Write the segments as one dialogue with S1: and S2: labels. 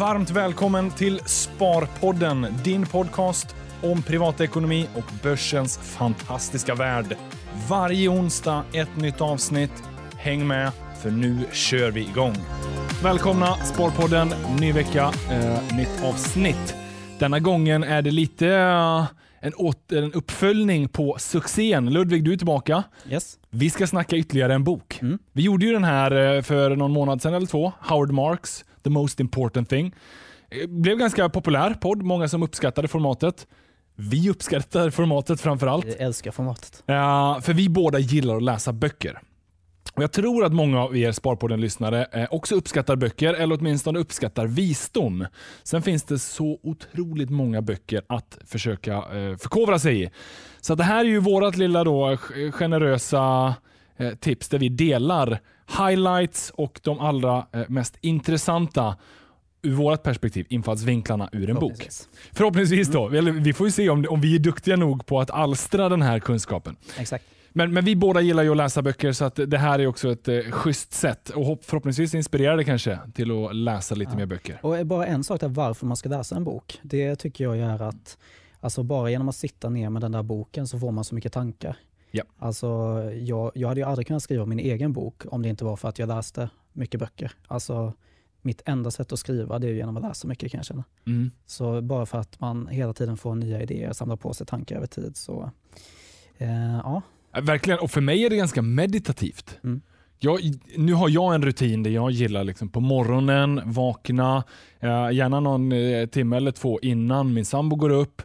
S1: Varmt välkommen till Sparpodden, din podcast om privatekonomi och börsens fantastiska värld. Varje onsdag ett nytt avsnitt. Häng med, för nu kör vi igång. Välkomna Sparpodden, ny vecka, eh, nytt avsnitt. Denna gången är det lite eh, en, åter, en uppföljning på succén. Ludvig, du är tillbaka.
S2: Yes.
S1: Vi ska snacka ytterligare en bok. Mm. Vi gjorde ju den här eh, för någon månad sedan eller två. Howard Marks, The Most Important Thing. Eh, blev ganska populär podd, många som uppskattade formatet. Vi uppskattar formatet framförallt.
S2: Vi älskar formatet.
S1: Ja, för vi båda gillar att läsa böcker. Och jag tror att många av er Sparpodden-lyssnare eh, också uppskattar böcker, eller åtminstone uppskattar visdom. Sen finns det så otroligt många böcker att försöka eh, förkovra sig i. Så det här är ju vårt lilla då, generösa eh, tips där vi delar highlights och de allra mest intressanta ur vårt perspektiv, infallsvinklarna ur en bok. Förhoppningsvis då. Mm. Vi får ju se om, om vi är duktiga nog på att alstra den här kunskapen.
S2: Exakt.
S1: Men, men vi båda gillar ju att läsa böcker så att det här är också ett eh, schysst sätt och förhoppningsvis inspirerar det kanske till att läsa lite ja. mer böcker.
S2: Och bara en sak där varför man ska läsa en bok. Det tycker jag är att alltså bara genom att sitta ner med den där boken så får man så mycket tankar.
S1: Ja.
S2: Alltså, jag, jag hade ju aldrig kunnat skriva min egen bok om det inte var för att jag läste mycket böcker. Alltså, mitt enda sätt att skriva det är genom att läsa mycket kan jag känna.
S1: Mm.
S2: Så bara för att man hela tiden får nya idéer, samlar på sig tankar över tid så eh, ja,
S1: Verkligen, och för mig är det ganska meditativt.
S2: Mm.
S1: Jag, nu har jag en rutin där jag gillar liksom på morgonen vakna, eh, gärna någon eh, timme eller två innan min sambo går upp,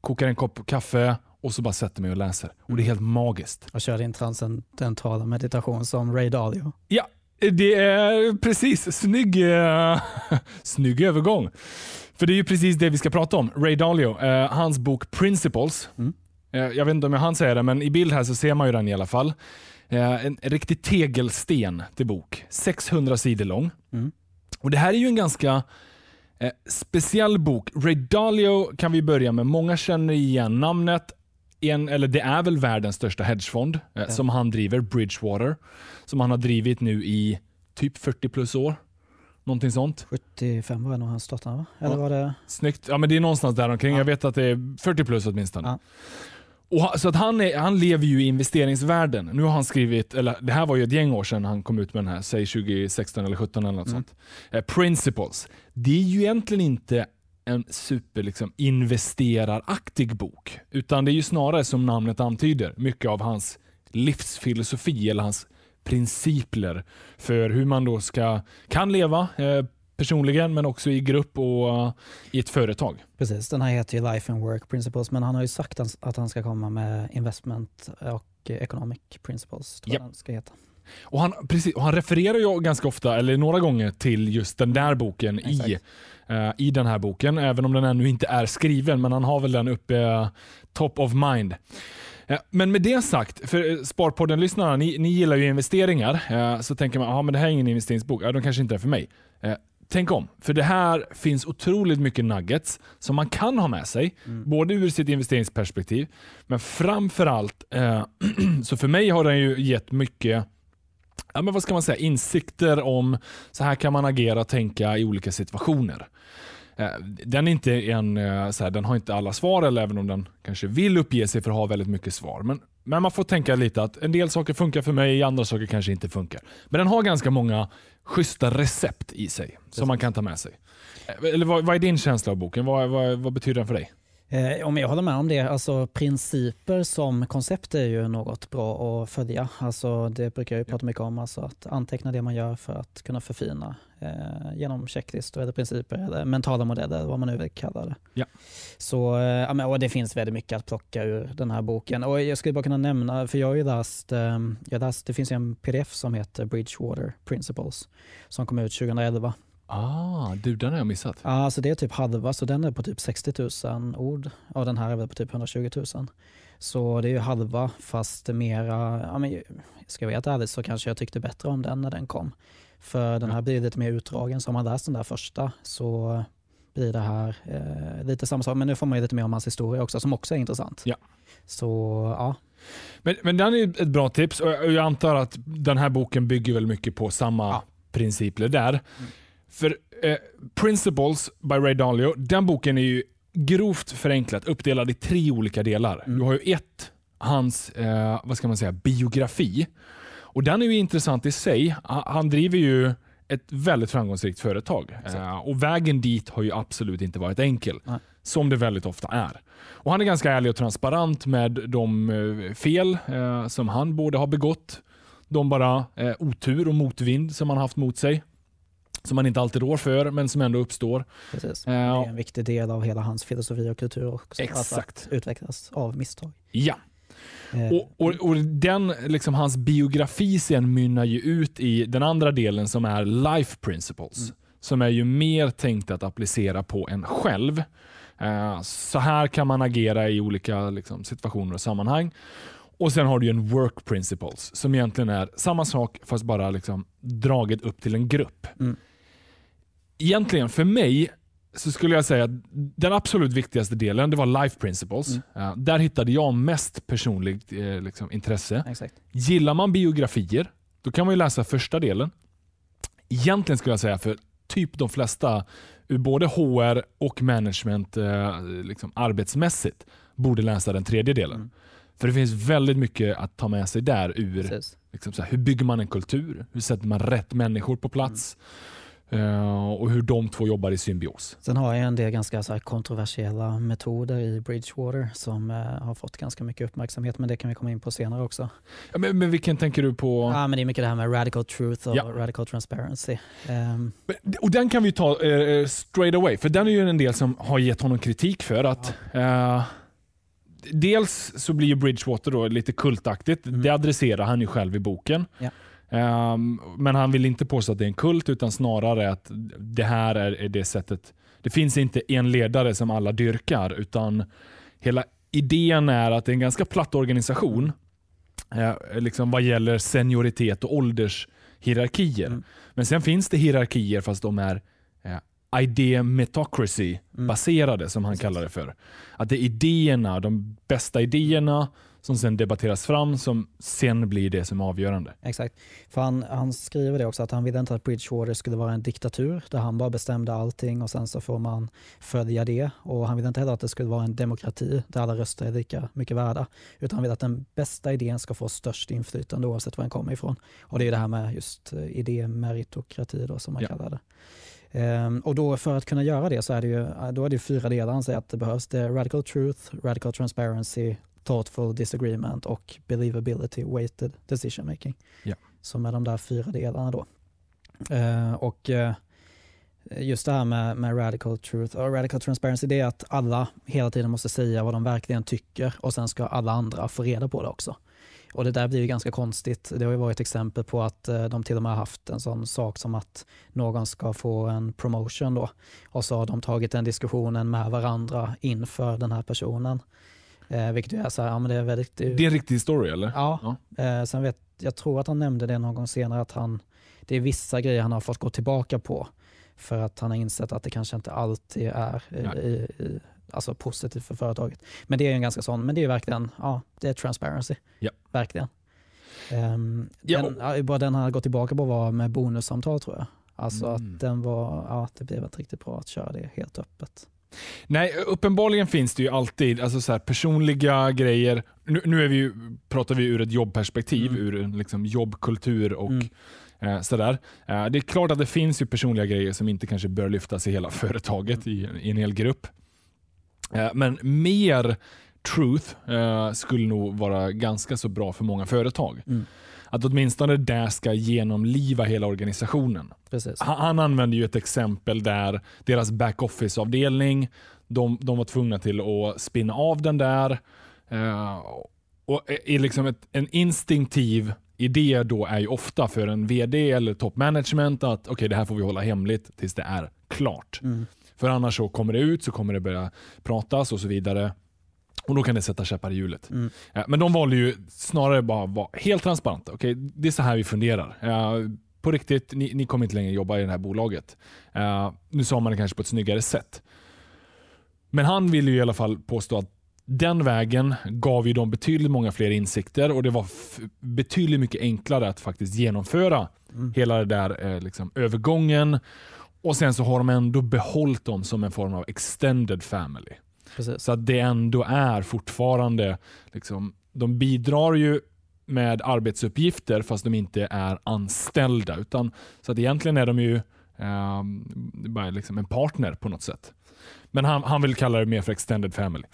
S1: kokar en kopp kaffe och så bara sätter mig och läser. Och det är helt magiskt.
S2: Och kör din transcendentala meditation som Ray Dalio.
S1: Ja, det är precis. Snygg, eh, snygg övergång. För det är ju precis det vi ska prata om. Ray Dalio, eh, hans bok Principles.
S2: Mm
S1: Eh, jag vet inte om jag hann säga det, men i bild här så ser man ju den i alla fall. En riktig tegelsten till bok. 600 sidor lång.
S2: Mm.
S1: Och Det här är ju en ganska speciell bok. Ray Dalio kan vi börja med. Många känner igen namnet. En, eller det är väl världens största hedgefond ja. som han driver, Bridgewater. Som han har drivit nu i typ 40 plus år. Någonting sånt.
S2: 75 var det nog han startade va? Eller ja. var det...
S1: Snyggt. Ja men det är någonstans där omkring. Ja. Jag vet att det är 40 plus åtminstone.
S2: Ja.
S1: Och, så att han, är, han lever ju i investeringsvärlden. Nu har han skrivit, eller det här var ju ett gäng år sedan han kom ut med den här, säg 2016 eller 2017 eller något mm. sånt. Eh, Principles. Det är ju egentligen inte en super liksom, investeraraktig bok. Utan det är ju snarare som namnet antyder, mycket av hans livsfilosofi eller hans principer för hur man då ska, kan leva eh, personligen men också i grupp och uh, i ett företag.
S2: Precis, den här heter ju Life and Work Principles men han har ju sagt att han ska komma med Investment och Economic Principles. Yep. han ska heta.
S1: Och han, precis, och han refererar ju ganska ofta, eller några gånger, till just den där boken i, uh, i den här boken, även om den ännu inte är skriven, men han har väl den uppe uh, top of mind. Men med det sagt, för Sparpodden-lyssnarna, ni, ni gillar ju investeringar, så tänker man att det här är ingen investeringsbok, ja, de kanske inte är för mig tänk om. För det här finns otroligt mycket nuggets som man kan ha med sig. Mm. Både ur sitt investeringsperspektiv, men framförallt eh, så för mig har den ju gett mycket ja, men vad ska man säga, insikter om så här kan man agera och tänka i olika situationer. Eh, den, är inte en, eh, så här, den har inte alla svar, eller även om den kanske vill uppge sig för att ha väldigt mycket svar. Men, men man får tänka lite att en del saker funkar för mig, andra saker kanske inte funkar. Men den har ganska många schyssta recept i sig som man kan ta med sig. Eh, eller vad, vad är din känsla av boken? Vad, vad, vad betyder den för dig?
S2: Eh, om jag håller med om det. Alltså, principer som koncept är ju något bra att följa. Alltså, det brukar jag prata mycket om. Alltså, att anteckna det man gör för att kunna förfina eh, genom checklistor eller principer eller mentala modeller, vad man nu vill kalla det.
S1: Ja.
S2: Så, eh, och det finns väldigt mycket att plocka ur den här boken. Och jag skulle bara kunna nämna, för jag har ju läst, eh, jag läst det finns en pdf som heter Bridgewater Principles som kom ut 2011
S1: Ah, du den har jag missat.
S2: Ja, alltså det är typ halva, så den är på typ 60 000 ord och den här är väl på typ 120 000. Så det är ju halva fast mera, ja men ska jag vara helt ärlig så kanske jag tyckte bättre om den när den kom. För den här blir lite mer utdragen, så om man läst den där första så blir det här eh, lite samma sak. Men nu får man ju lite mer om hans historia också som också är intressant.
S1: Ja.
S2: Så ja.
S1: Men, men den är ett bra tips och jag antar att den här boken bygger väl mycket på samma ja. principer där. Mm. För eh, Principles by Ray Dalio, den boken är ju grovt förenklat uppdelad i tre olika delar.
S2: Mm.
S1: Du har ju ett, hans eh, vad ska man säga, biografi. Och Den är ju intressant i sig. Han, driver ju ett väldigt framgångsrikt företag. Eh, och Vägen dit har ju absolut inte varit enkel.
S2: Nej.
S1: Som det väldigt ofta är. Och Han är ganska ärlig och transparent med de eh, fel eh, som han både har begått, de bara eh, otur och motvind som han haft mot sig. Som man inte alltid rår för, men som ändå uppstår.
S2: Precis.
S1: Ja.
S2: Det är en viktig del av hela hans filosofi och kultur också.
S1: Exakt.
S2: Att utvecklas av misstag.
S1: Ja.
S2: Eh,
S1: Och, och, och den, liksom, hans biografi sen mynnar ju ut i den andra delen som är life principles. Som är ju mer tänkt att applicera på en själv. Eh, så här kan man agera i olika liksom, situationer och sammanhang. Och Sen har du en work principles som egentligen är samma sak fast bara liksom, draget upp till en grupp.
S2: Mm.
S1: Egentligen för mig så skulle jag säga att den absolut viktigaste delen det var life principles.
S2: Mm.
S1: Eh, där hittade jag mest personligt eh, liksom, intresse.
S2: Exakt.
S1: Gillar man biografier, då kan man ju läsa första delen. Egentligen skulle jag säga för typ de flesta ur både HR och management eh, liksom arbetsmässigt borde läsa den tredje delen.
S2: Mm.
S1: För det finns väldigt mycket att ta med sig där ur liksom här, hur bygger man en kultur? Hur sätter man rätt människor på plats? Eh, och hur de två jobbar i symbios.
S2: Sen har jag en del ganska så kontroversiella metoder i Bridgewater som eh, har fått ganska mycket uppmärksamhet men det kan vi komma in på senare också.
S1: Ja, men, men vilken tänker du på?
S2: Ja, men det är mycket det här med radical truth och
S1: Ja.
S2: radical transparency. Ehm,
S1: Och den kan vi ta eh, straight away, för den är ju en del som har gett honom kritik för att eh, Dels så blir Bridgewater då lite kultaktigt.
S2: Mm.
S1: Det adresserar han ju själv i boken.
S2: Ja.
S1: Ehm, men han vill inte påstå att det är en kult utan snarare att det här är, det sättet. Det finns inte en ledare som alla dyrkar utan hela idén är att det är en ganska platt organisation eh, liksom vad gäller senioritet och åldershierarkier.
S2: Mm.
S1: Men sen finns det hierarkier fast de är eh, idemetocracy
S2: Mm.
S1: baserade som han kallar det för. Att det är idéerna, de bästa idéerna som sen debatteras fram som sen blir det som är avgörande.
S2: Exakt. För han, han skriver det också att han ville inte att Bridgewater skulle vara en diktatur där han bara bestämde allting och sen så får man följa det. Och han ville inte heller att det skulle vara en demokrati där alla röster är lika mycket värda. Utan han vill att den bästa idén ska få störst inflytande oavsett var den kommer ifrån. Och det är det här med just eh, idémeritokrati då som man
S1: Ja.
S2: kallar det. Ehm, och då för att kunna göra det så är det ju då är det fyra delar. Han säger att det behövs. Det är radical truth, radical transparency, thoughtful disagreement och believability weighted decision making.
S1: Ja.
S2: Som är de där fyra delarna då. Eh, och eh, just det här med, med radical truth och radical transparency det är att alla hela tiden måste säga vad de verkligen tycker och sen ska alla andra få reda på det också. Och det där blir ju ganska konstigt. Det har ju varit exempel på att eh, de till och med haft en sån sak som att någon ska få en promotion då och så har de tagit den diskussionen med varandra inför den här personen. Eh, vilket är så här, ja men det är väldigt...
S1: Det är en riktig story eller?
S2: Ja, Eh, sen vet, jag tror att han nämnde det någon gång senare att han, det är vissa grejer han har fått gå tillbaka på för att han har insett att det kanske inte alltid är i,
S1: Nej.
S2: i, i, alltså positivt för företaget. Men det är en ganska sån, men det är verkligen, ja, det är transparency.
S1: Ja.
S2: Verkligen. Um,
S1: Ja,
S2: den, ja, bara den han hade gått tillbaka på var med bonussamtal tror jag. Alltså
S1: Mm.
S2: att den var, ja det blev inte riktigt bra att köra det helt öppet.
S1: Nej, uppenbarligen finns det ju alltid alltså så här, personliga grejer. Nu, nu är vi ju, pratar vi ur ett jobbperspektiv,
S2: Mm.
S1: ur en liksom, jobbkultur och
S2: Mm.
S1: eh, sådär. Eh, det är klart att det finns ju personliga grejer som inte kanske bör lyftas i hela företaget, i, i en hel grupp. Eh, men mer truth eh, skulle nog vara ganska så bra för många företag.
S2: Mm.
S1: Att åtminstone det ska genomliva hela organisationen.
S2: Precis.
S1: Han, han använde ju ett exempel där deras backoffice-avdelning, de, de var tvungna till att spinna av den där. Eh, och är liksom ett, en instinktiv idé då är ju ofta för en VD eller toppmanagement att okej, det här får vi hålla hemligt tills det är klart.
S2: Mm.
S1: För annars så kommer det ut så kommer det börja pratas och så vidare. Och då kan det sätta käppar i hjulet.
S2: Mm.
S1: Men de valde ju snarare bara att vara helt transparenta. Okej, det är så här vi funderar. Eh, På riktigt, ni, ni kommer inte längre jobba i det här bolaget. Eh, Nu sa man det kanske på ett snyggare sätt. Men han ville ju i alla fall påstå att den vägen gav ju dem betydligt många fler insikter och det var betydligt mycket enklare att faktiskt genomföra
S2: Mm.
S1: hela det där eh, liksom, övergången. Och sen så har de ändå behållit dem som en form av extended family.
S2: Precis.
S1: Så att det ändå är fortfarande, liksom, de bidrar ju med arbetsuppgifter fast de inte är anställda. Utan, så att egentligen är de ju eh, bara liksom en partner på något sätt. Men han, han vill kalla det mer för extended family.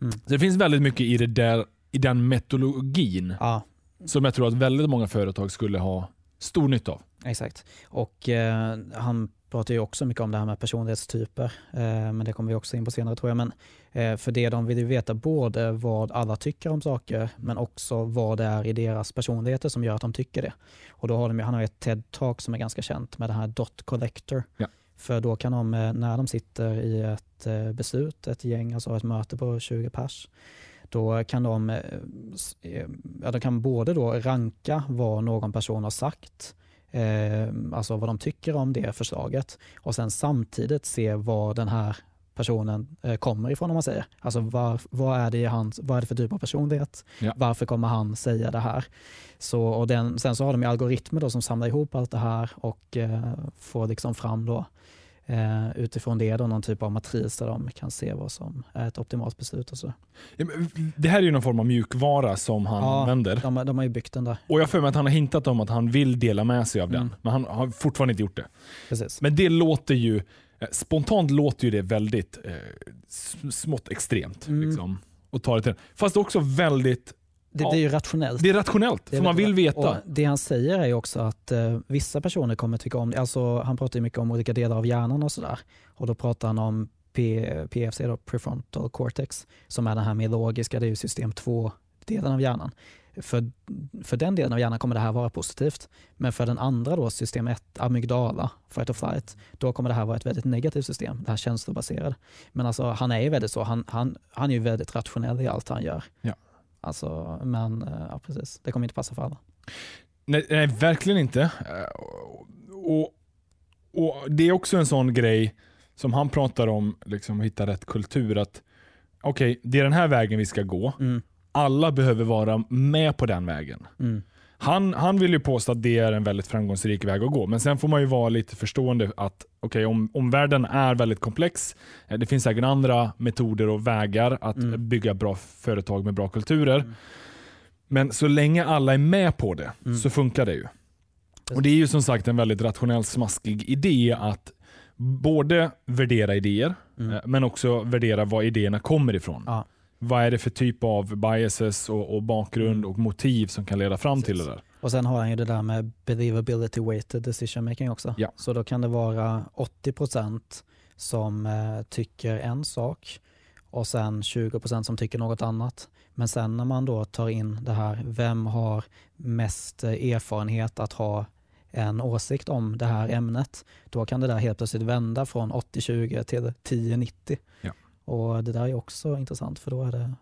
S2: Mm.
S1: Så det finns väldigt mycket i, det där, i den metodologin
S2: Ja,
S1: som jag tror att väldigt många företag skulle ha stor nytta av.
S2: exakt. Och eh, han pratar ju också mycket om det här med personlighetstyper, eh, men det kommer vi också in på senare tror jag. Men eh, för det de vill ju veta både vad alla tycker om saker, men också vad det är i deras personligheter som gör att de tycker det. Och då har de, ju- han har ett TED-talk som är ganska känt med det här dot collector.
S1: Ja.
S2: För då kan de, eh, när de sitter i ett beslut, ett gäng, alltså ett möte på 20 pers, då kan de, ja, de kan både då ranka vad någon person har sagt, eh, alltså vad de tycker om det förslaget och sen samtidigt se vad den här personen eh, kommer ifrån om man säger. Alltså var, vad, är det i hans, vad är det för typ av personlighet?
S1: Ja.
S2: Varför kommer han säga det här? Så, och den, sen så har de algoritmer då som samlar ihop allt det här och eh, får liksom fram då eh, utifrån det då någon typ av matris där de kan se vad som är ett optimalt beslut och så.
S1: Ja, Det här är ju någon form av mjukvara som han
S2: Ja.
S1: använder.
S2: De, de har ju byggt den där.
S1: Och jag för mig att han har hintat om att han vill dela med sig av den.
S2: Mm.
S1: Men han har fortfarande inte gjort det.
S2: Precis.
S1: Men det låter ju, eh, spontant låter ju det väldigt eh, sm- smått extremt.
S2: Mm.
S1: Liksom, och ta det till. Fast också väldigt,
S2: Det,
S1: Ja.
S2: är ju rationellt.
S1: det är rationellt.
S2: Det
S1: för man vill veta.
S2: Och det han säger är också att eh, vissa personer kommer tycka om det. Alltså, han pratar mycket om olika delar av hjärnan och sådär. Och då pratar han om P, PFC, då, prefrontal cortex, som är den här mer logiska, det är ju system 2-delen av hjärnan. För, för den delen av hjärnan kommer det här vara positivt. Men för den andra då, system 1, amygdala, fight or flight, då kommer det här vara ett väldigt negativt system, det här känslobaserade. Men alltså, han är ju väldigt så, han, han, han är ju väldigt rationell i allt han gör.
S1: Ja.
S2: Alltså, men eh, ja, precis, det kommer inte passa för alla.
S1: Nej, nej, verkligen inte. Eh, Och, och Det är också en sån grej som han pratar om, liksom hitta rätt kultur. att Okej, det är den här vägen vi ska gå.
S2: Mm,
S1: Alla behöver vara med på den vägen.
S2: mm,
S1: Han, han vill ju påstå att det är en väldigt framgångsrik väg att gå, men sen får man ju vara lite förstående att okay, om, om världen är väldigt komplex, eh, det finns säkert andra metoder och vägar att
S2: Mm.
S1: bygga bra företag med bra kulturer.
S2: Mm.
S1: Men så länge alla är med på det
S2: Mm.
S1: så funkar det ju. Och Det är ju som sagt en väldigt rationell smaskig idé att både värdera idéer,
S2: mm.
S1: eh, men också värdera var idéerna kommer ifrån.
S2: Ja.
S1: Vad är det för typ av biases och, och bakgrund och motiv som kan leda fram till det där?
S2: Och sen har han ju det där med believability weighted decision making också.
S1: Ja.
S2: Så då kan det vara 80% som eh, tycker en sak och sen 20% som tycker något annat. Men sen när man då tar in det här, vem har mest eh, erfarenhet att ha en åsikt om det här ämnet, då kan det där helt plötsligt vända från 80-20 till 10-90.
S1: Ja.
S2: Och det där är också intressant för då är det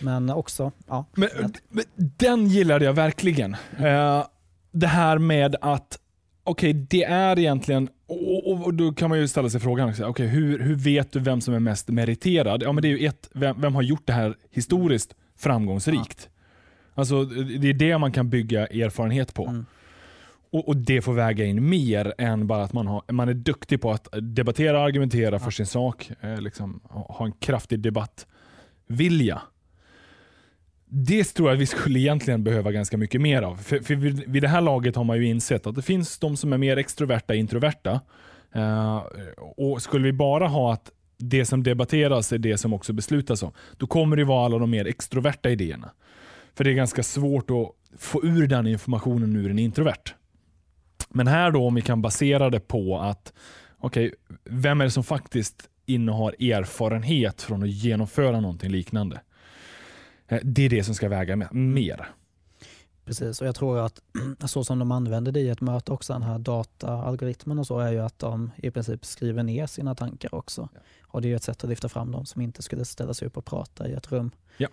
S2: men också, ja.
S1: Men, men den gillade jag verkligen. Eh, det här med att, okej det är egentligen, och, och, och då kan man ju ställa sig frågan, okej hur, hur vet du vem som är mest meriterad? Ja men det är ju ett, vem, vem har gjort det här historiskt framgångsrikt? Alltså det är det man kan bygga erfarenhet på.
S2: Mm.
S1: Och, och det får väga in mer än bara att man, har, man är duktig på att debattera och argumentera för
S2: Ja.
S1: sin sak. Eh, liksom, ha en kraftig debattvilja. Det tror jag vi skulle egentligen behöva ganska mycket mer av. För, för vid, vid det här laget har man ju insett att det finns de som är mer extroverta introverta. Eh, och Skulle vi bara ha att det som debatteras är det som också beslutas om, då kommer det vara alla de mer extroverta idéerna. För det är ganska svårt att få ur den informationen ur en introvert. Men här då om vi kan basera det på att, okej, vem är det som faktiskt innehar erfarenhet från att genomföra någonting liknande? Eh, det är det som ska väga mer.
S2: Precis, och jag tror att så som de använder det i ett möte också, den här dataalgoritmen och så, är ju att de i princip skriver ner sina tankar också. Och det är ju ett sätt att lyfta fram dem som inte skulle ställa sig upp och prata i ett rum.
S1: Ja.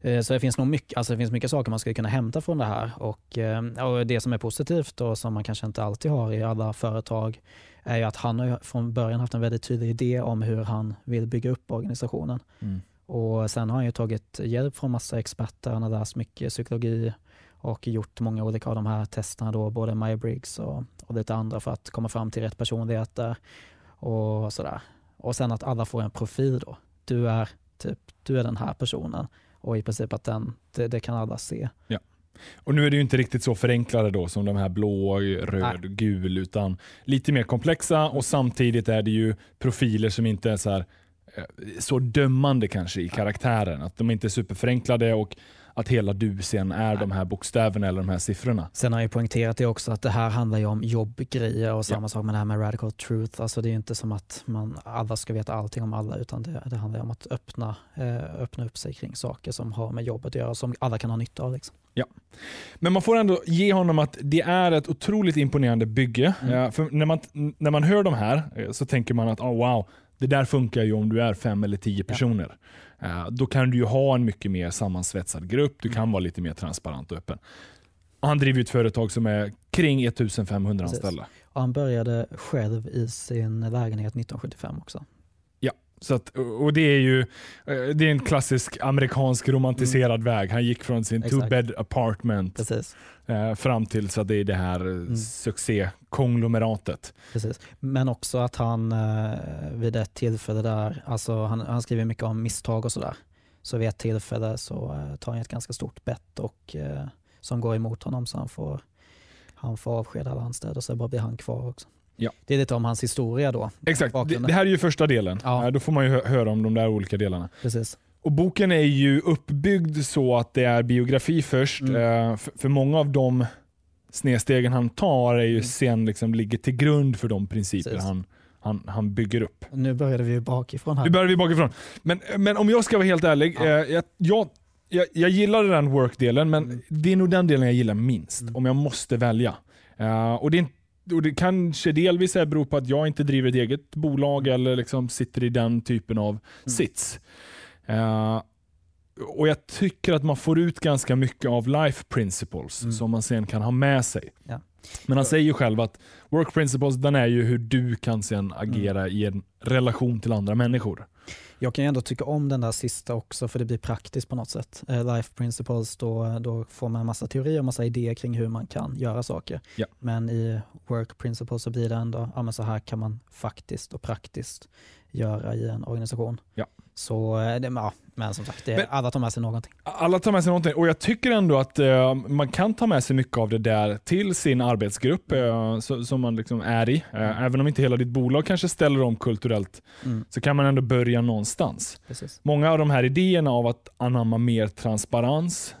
S2: Eh, Så det finns nog mycket, alltså det finns mycket saker man skulle kunna hämta från det här. Och, eh, och det som är positivt och som man kanske inte alltid har i alla företag är ju att han har från början haft en väldigt tydlig idé om hur han vill bygga upp organisationen.
S1: Mm.
S2: Och sen har han ju tagit hjälp från massa experter, han har läst mycket psykologi och gjort många olika av de här testerna då, både Myers-Briggs och, och lite andra för att komma fram till rätt personligheter och sådär. Och sen att alla får en profil då. Du är, typ, du är den här personen och i princip att den, det, det kan alla se.
S1: Ja. Och Nu är det ju inte riktigt så förenklade då som de här blå, röd, Nej. gul, utan lite mer komplexa och samtidigt är det ju profiler som inte är så, här, eh, så dömande kanske i karaktären. Att de inte är superförenklade och att hela du sen är de här bokstäverna eller de här siffrorna.
S2: Sen har jag poängterat det också att det här handlar ju om jobbgrejer och samma ja. sak med det här med radical truth. Alltså det är inte som att man, alla ska veta allting om alla utan det, det handlar om att öppna, eh, öppna upp sig kring saker som har med jobbet att göra som alla kan ha nytta av. Liksom.
S1: Ja. Men man får ändå ge honom att det är ett otroligt imponerande bygge. Mm. Ja, för när, man, när man hör de här eh, så tänker man att oh, wow, det där funkar ju om du är fem eller tio personer. Ja. Eh, då kan du ju ha en mycket mer sammansvetsad grupp. Du kan mm. vara lite mer transparent och öppen. Han driver ett företag som är kring 1500 Precis. anställda.
S2: Och han började själv i sin lägenhet 1975 också.
S1: Så att, och det är ju eh, det är en klassisk amerikansk romantiserad mm. väg. Han gick från sin two-bed apartment Precis. Eh, fram till så att det är det här mm. succékonglomeratet.
S2: Precis. Men också att han eh, vid ett tillfälle där, alltså han, han skriver mycket om misstag och sådär. Så vid ett tillfälle så tar han ett ganska stort bett och, som går emot honom så han får, han får avskeda alla anställda så bara blir han kvar också. Ja. Det är lite om hans historia då.
S1: Exakt, det, det, här är ju första delen. Ja. Då får man ju höra om de där olika delarna.
S2: Precis.
S1: Och Boken är ju uppbyggd så att det är biografi först. Mm. Eh, för, många av de snedstegen han tar är ju mm. sen liksom ligger till grund för de principer han, han, han bygger upp.
S2: Nu började vi bakifrån här.
S1: Nu började vi bakifrån. Men, men om jag ska vara helt ärlig, ja. eh, jag, jag, jag, jag gillar den work-delen, men mm. det är nog den delen jag gillar minst, mm. om jag måste välja. Uh, och det är inte och det kanske delvis är beror på att jag inte driver ett eget bolag mm. eller liksom sitter i den typen av mm. sits. Uh, och Jag tycker att man får ut ganska mycket av life principles mm. som man sen kan ha med sig. Ja. Men han säger ju själv att work principles den är ju hur du kan sen agera mm. i en relation till andra människor.
S2: Jag kan ju ändå tycka om den där sista också för det blir praktiskt på något sätt. Eh, life principles, då, då får man en massa teorier och massa idéer kring hur man kan göra saker. Ja. Men i work principles så blir det ändå, ja men så här kan man faktiskt och praktiskt göra i en organisation. Ja. Så eh, det, ja, men som sagt, det, men, alla tar med sig någonting.
S1: Alla tar med sig någonting och jag tycker ändå att uh, man kan ta med sig mycket av det där till sin arbetsgrupp uh, så, som man liksom är i. Uh, mm. Även om inte hela ditt bolag kanske ställer om kulturellt mm. så kan man ändå börja någonstans. Precis. Många av de här idéerna av att anamma mer transparens,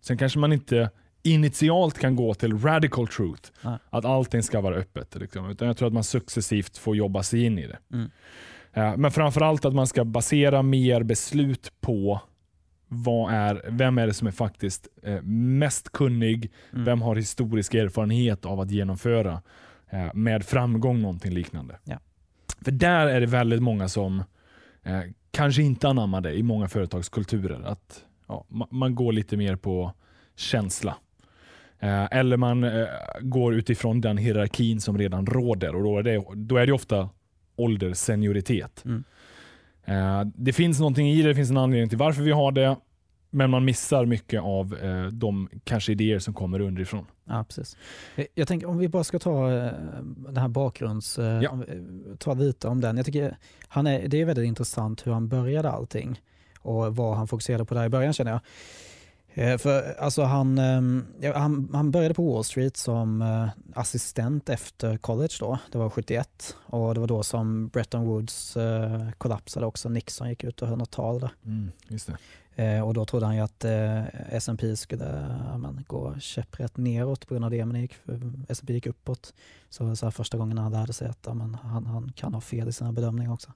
S1: sen kanske man inte initialt kan gå till radical truth, Nej. att allting ska vara öppet. Liksom. Utan jag tror att man successivt får jobba sig in i det. Mm. Eh, men framförallt att man ska basera mer beslut på vad är, vem är det som är faktiskt eh, mest kunnig? Mm. Vem har historisk erfarenhet av att genomföra eh, med framgång någonting liknande? Ja. För där är det väldigt många som kanske inte anammar det i många företagskulturer. Att ja, man går lite mer på känsla. eller man går utifrån den hierarkin som redan råder och då är det, då är det ofta ålder, senioritet. Mm. Eh, det finns någonting i det, det finns en anledning till varför vi har det, men man missar mycket av eh, de kanske idéer som kommer underifrån.
S2: Ja, precis. Eh, jag tänker om vi bara ska ta eh, den här bakgrunds... Eh, ja. Ta lite om den. Jag tycker han är, det är väldigt intressant hur han började allting och vad han fokuserade på där i början känner jag. Eh, för, alltså han, ehm, han, han började på Wall Street som eh, assistent efter college då. Det var 71 och det var då som Bretton Woods eh, kollapsade också. Nixon gick ut och höll något tal där. Mm, just det. Eh, och då trodde han ju att eh, S&P skulle men, gå käpprätt neråt på grund av det, men gick, eh, S&P gick uppåt. Så det var så första gången han lärde sig att men, han, han kan ha fel i sina bedömningar också.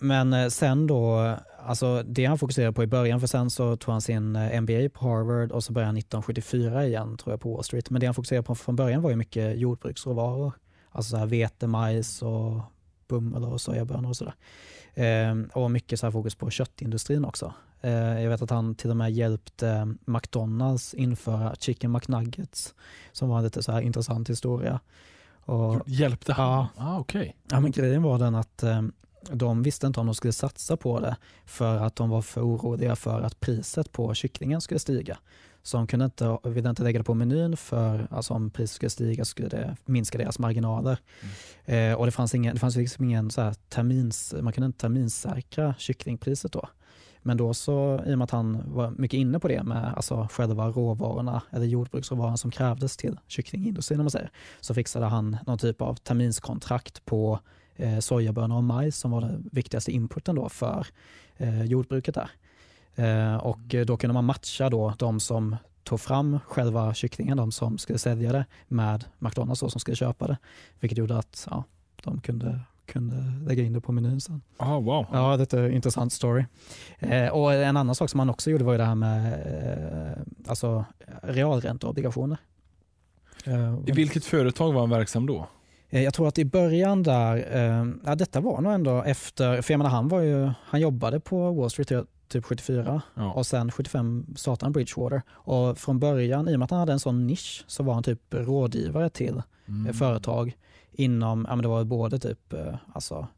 S2: Men sen då alltså det han fokuserade på i början, för sen så tog han sin MBA på Harvard och så började han 1974 igen tror jag på Wall Street. Men det han fokuserade på från början var ju mycket jordbruksråvaror. Alltså så här vete, majs och bomull och sojabönor och sådär. Eh, och mycket så här fokus på köttindustrin också. Eh, jag vet att han till och med hjälpte McDonalds införa Chicken McNuggets som var en lite så här intressant historia.
S1: Och, hjälpte han? Ja, ah, okay.
S2: ja, men grejen var den att eh, de visste inte om de skulle satsa på det för att de var för oroliga för att priset på kycklingen skulle stiga. Så de kunde inte, ville inte lägga det på menyn för alltså om priset skulle stiga skulle det minska deras marginaler. Mm. Eh, och det fanns ingen, det fanns liksom ingen så här termins, man kunde inte terminssäkra kycklingpriset då. Men då så, i och med att han var mycket inne på det med alltså själva råvarorna eller jordbruksråvaran som krävdes till kycklingindustrin om man säger, så fixade han någon typ av terminskontrakt på eh, sojabönor och majs som var den viktigaste inputen då för eh, jordbruket där. Eh, och då kunde man matcha då de som tog fram själva kycklingen, de som skulle sälja det, med McDonalds som skulle köpa det. Vilket gjorde att ja, de kunde kunde lägga in det på menyn sen.
S1: Oh, wow.
S2: Ja, det är en intressant story. Eh, och en annan sak som man också gjorde var ju det här med eh, alltså, realränteobligationer.
S1: Eh, I vilket företag var han verksam då?
S2: Eh, jag tror att i början där, eh, ja, detta var nog ändå efter, för jag menar, han, var ju, han jobbade på Wall Street typ 74 ja. och sen 75 startade han Bridgewater. Och från början, i och med att han hade en sån nisch, så var han typ rådgivare till mm. företag inom, ja men det var både typ, eh, alltså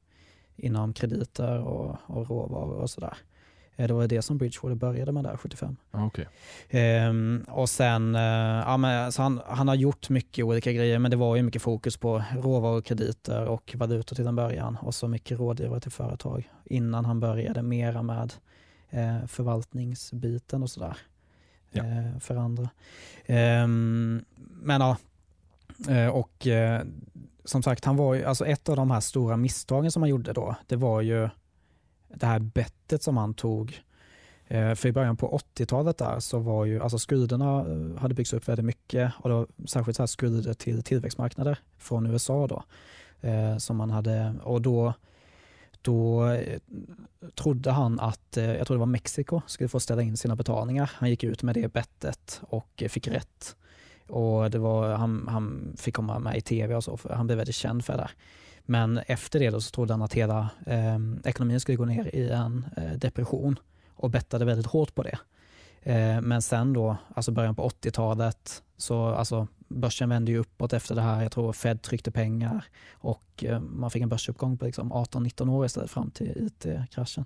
S2: inom krediter och, och råvaror och sådär. Eh, det var det som Bridgewater började med där 75.
S1: Okay.
S2: Ehm, och sen, eh, ja, men, så han, han har gjort mycket olika grejer men det var ju mycket fokus på råvaror, krediter och valutor till en början och så mycket rådgivare till företag innan han började mera med eh, förvaltningsbiten och sådär ja. eh, för andra. Ehm, men ja, och som sagt, han var ju, alltså ett av de här stora misstagen som han gjorde då, det var ju det här bettet som han tog. Eh, för i början på 80-talet där så var ju, alltså skulderna eh, hade byggts upp väldigt mycket och det var särskilt så här skulder till tillväxtmarknader från USA då. Eh, som man hade, och då, då trodde han att, jag tror det var Mexiko, skulle få ställa in sina betalningar. Han gick ut med det bettet och fick rätt. Och det var, han, han fick komma med i tv och så, för han blev väldigt känd för det. Men efter det då så trodde han att hela eh, ekonomin skulle gå ner i en eh, depression och bettade väldigt hårt på det. Eh, men sen då, alltså början på 80-talet, så alltså börsen vände ju uppåt efter det här. Jag tror Fed tryckte pengar och eh, man fick en börsuppgång på liksom 18-19 år istället fram till IT-kraschen.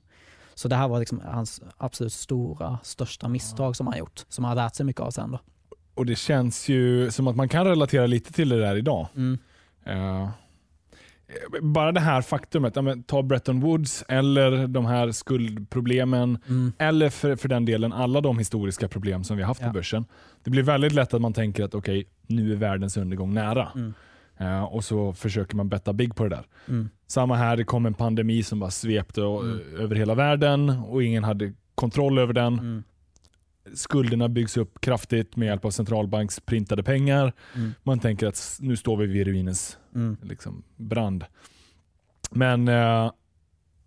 S2: Så det här var liksom hans absolut stora, största misstag som han gjort, som han har lärt sig mycket av sen då.
S1: Och det känns ju som att man kan relatera lite till det där idag. Mm. Uh, bara det här faktumet, ja, ta Bretton Woods eller de här skuldproblemen, mm. eller för, för den delen alla de historiska problem som vi har haft ja. på börsen. Det blir väldigt lätt att man tänker att okej, okay, nu är världens undergång nära. Mm. Uh, och så försöker man betta big på det där. Mm. Samma här, det kom en pandemi som bara svepte mm. över hela världen och ingen hade kontroll över den. Skulderna byggs upp kraftigt med hjälp av centralbanks printade pengar. Mm. Man tänker att nu står vi vid ruinens mm. liksom, brand. Men eh,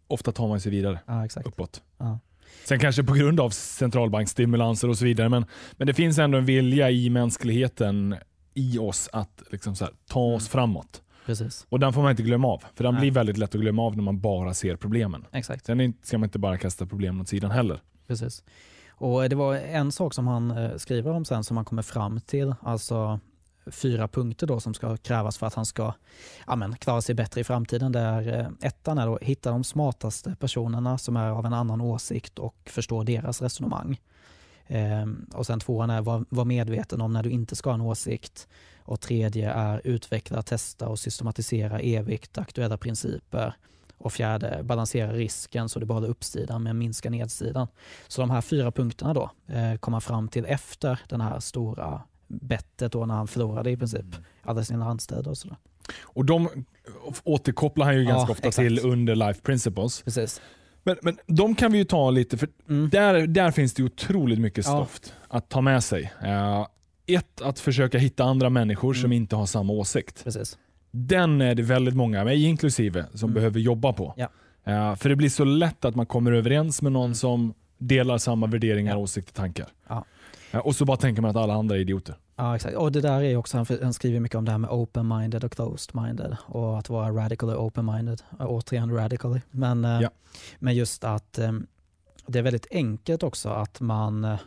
S1: ofta tar man sig vidare
S2: exakt.
S1: uppåt. Ja. Sen kanske på grund av centralbanksstimulanser och så vidare, men, men det finns ändå en vilja i mänskligheten, i oss, att liksom här, ta oss mm. framåt.
S2: Precis.
S1: Och den får man inte glömma av, för den Nej. blir väldigt lätt att glömma av när man bara ser problemen.
S2: Exakt.
S1: Sen ska man inte bara kasta problemen åt sidan heller.
S2: Precis. Och Det var en sak som han eh, skriver om sen som han kommer fram till, alltså fyra punkter då som ska krävas för att han ska ja, men, klara sig bättre i framtiden. Där eh, ettan är att hitta de smartaste personerna som är av en annan åsikt och förstå deras resonemang. Ehm, och sen tvåan är var, var medveten om när du inte ska ha en åsikt. Och tredje är utveckla, testa och systematisera evigt aktuella principer och fjärde, balansera risken så du behåller uppsidan men minskar nedsidan. Så de här fyra punkterna då eh, kom han fram till efter den här stora bettet då när han förlorade i princip mm. alla sina anställda och sådär.
S1: Och de återkopplar han ju ganska ja, ofta exakt. till under life principles.
S2: Precis.
S1: Men, men de kan vi ju ta lite, för mm. där, där finns det otroligt mycket stoft ja. att ta med sig. Uh, ett, att försöka hitta andra människor mm. som inte har samma åsikt.
S2: Precis.
S1: Den är det väldigt många, mig inklusive, som mm. behöver jobba på.
S2: Ja.
S1: Uh, för det blir så lätt att man kommer överens med någon mm. som delar samma värderingar, ja. åsikter, tankar.
S2: Ja.
S1: Uh, och så bara tänker man att alla andra är idioter.
S2: Ja, exakt. Och det där är också, han, han skriver mycket om det här med open-minded och closed-minded och att vara radically open-minded. Återigen radically. Men, uh, ja. men just att um, det är väldigt enkelt också att man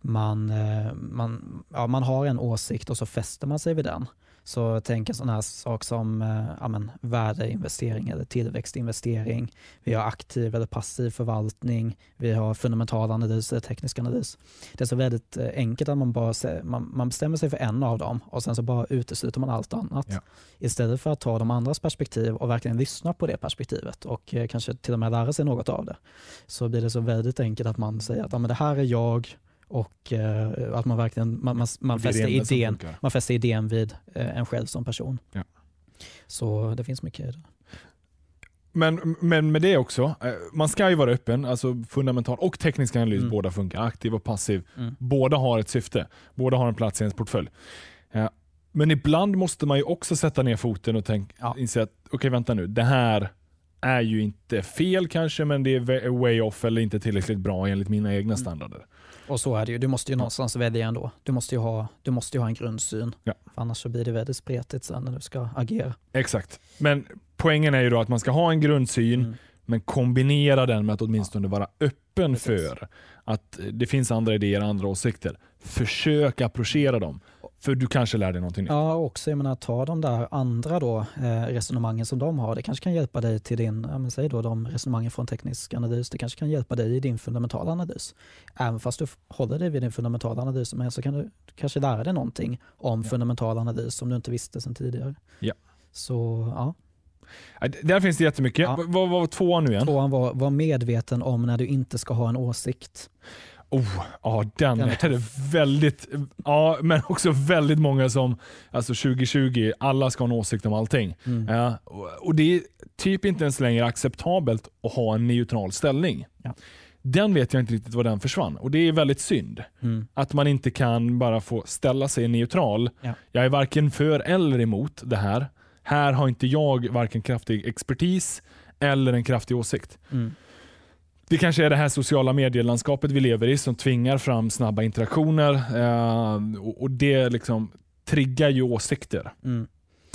S2: man, man, ja, man har en åsikt och så fäster man sig vid den. Så tänk en sån här sak som eh, ja, men, värdeinvestering eller tillväxtinvestering. Vi har aktiv eller passiv förvaltning. Vi har fundamental analys eller teknisk analys. Det är så väldigt eh, enkelt att man bara man, man bestämmer sig för en av dem och sen så bara utesluter man allt annat. Ja. Istället för att ta de andras perspektiv och verkligen lyssna på det perspektivet och eh, kanske till och med lära sig något av det. Så blir det så väldigt enkelt att man säger att ja, men det här är jag och eh, att man verkligen man, man, man fäster, idén, man fäster idén vid eh, en själv som person. Ja. Så det finns mycket i det.
S1: Men, men med det också, eh, man ska ju vara öppen, alltså fundamental och teknisk analys, mm. båda funkar. Aktiv och passiv. Mm. Båda har ett syfte, båda har en plats i ens portfölj. Men ibland måste man ju också sätta ner foten och tänka, ja. inse att okej okay, vänta nu, det här är ju inte fel kanske, men det är way off eller inte tillräckligt bra enligt mina egna mm.
S2: Och så är det ju. Du måste ju någonstans välja ändå. Du måste ju ha, du måste ju ha en grundsyn. Ja. annars så blir det väldigt spretigt sen när du ska agera.
S1: Exakt. Men poängen är ju då att man ska ha en grundsyn, mm. men kombinera den med att åtminstone vara öppen Precis. för att det finns andra idéer, andra åsikter. Försök approchera dem. För du kanske lär dig någonting nytt.
S2: Ja, också jag menar, ta de där andra då, eh, resonemangen som de har. Det kanske kan hjälpa dig till din, ja, men säg då de resonemangen från teknisk analys, det kanske kan hjälpa dig i din fundamentala analys. Även fast du håller dig vid din fundamentala analys, men så kan du kanske lära dig någonting om ja. fundamental analys som du inte visste sedan tidigare.
S1: Ja.
S2: Så ja.
S1: Där finns det jättemycket. Ja. Vad var tvåan nu igen?
S2: Tvåan var, var medveten om när du inte ska ha en åsikt.
S1: Oh, ja, den, den är, är väldigt, ja, men också väldigt många som, alltså 2020, alla ska ha en åsikt om allting. Mm. Ja, och Det är typ inte ens längre acceptabelt att ha en neutral ställning. Ja. Den vet jag inte riktigt var den försvann och det är väldigt synd. Mm. Att man inte kan bara få ställa sig neutral. Ja. Jag är varken för eller emot det här. Här har inte jag varken kraftig expertis eller en kraftig åsikt. Mm. Det kanske är det här sociala medielandskapet vi lever i som tvingar fram snabba interaktioner eh, och, det liksom triggar ju åsikter. Mm.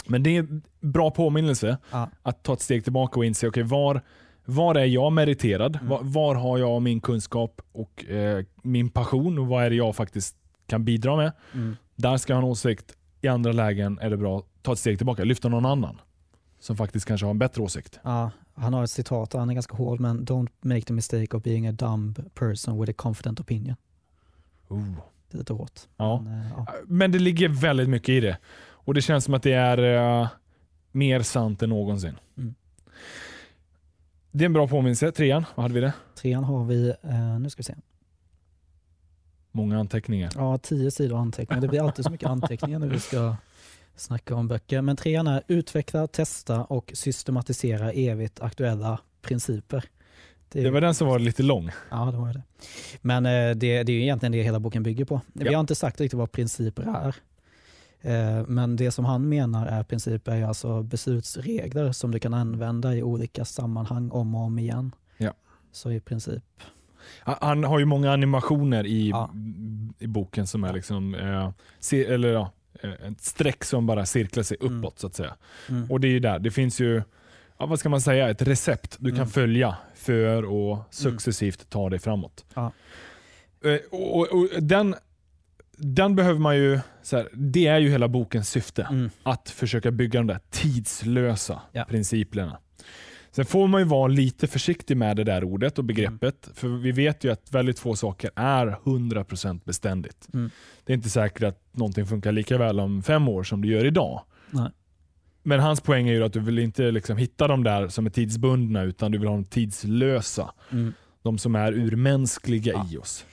S1: Men det är en bra påminnelse ja. att ta ett steg tillbaka och inse okay, var, var är jag meriterad? Mm. Var, var, har jag min kunskap och eh, min passion och vad är det jag faktiskt kan bidra med? Mm. Där ska jag ha en åsikt. I andra lägen är det bra att ta ett steg tillbaka, lyfta någon annan som faktiskt kanske har en bättre åsikt.
S2: Ja, han har ett citat, han är ganska hård, men don't make the mistake of being a dumb person with a confident opinion.
S1: Oh.
S2: Det är lite hårt.
S1: Ja. Men, äh, ja. men det ligger väldigt mycket i det. Och det känns som att det är uh, mer sant än någonsin. Mm. Det är en bra påminnelse. Trean, vad hade vi det?
S2: Trean har vi, uh, nu ska vi se.
S1: Många anteckningar.
S2: Ja, tio sidor anteckningar. Det blir alltid så mycket anteckningar när vi ska snacka om böcker. Men trean är utveckla, testa och systematisera evigt aktuella principer.
S1: Det, det var den som var lite lång.
S2: Ja, det var det. Men eh, det, det är ju egentligen det hela boken bygger på. Ja. Vi har inte sagt riktigt vad principer är. Eh, men det som han menar är principer är alltså beslutsregler som du kan använda i olika sammanhang om och om igen.
S1: Ja.
S2: Så i princip.
S1: Han har ju många animationer i, ja. i boken som är liksom, eh, se, eller ja, ett streck som bara cirklar sig uppåt mm. så att säga. Mm. Och det är ju där, det finns ju, ja, vad ska man säga, ett recept du kan mm. följa för att mm. successivt ta dig framåt. Eh, och, och, och, den, den behöver man ju, så här, det är ju hela bokens syfte. Mm. Att försöka bygga de där tidslösa ja. principerna. Sen får man ju vara lite försiktig med det där ordet och begreppet. Mm. För vi vet ju att väldigt få saker är 100% beständigt. Mm. Det är inte säkert att någonting funkar lika väl om fem år som det gör idag. Nej. Men hans poäng är ju att du vill inte liksom hitta de där som är tidsbundna utan du vill ha de tidslösa. Mm. De som är urmänskliga ja. i oss.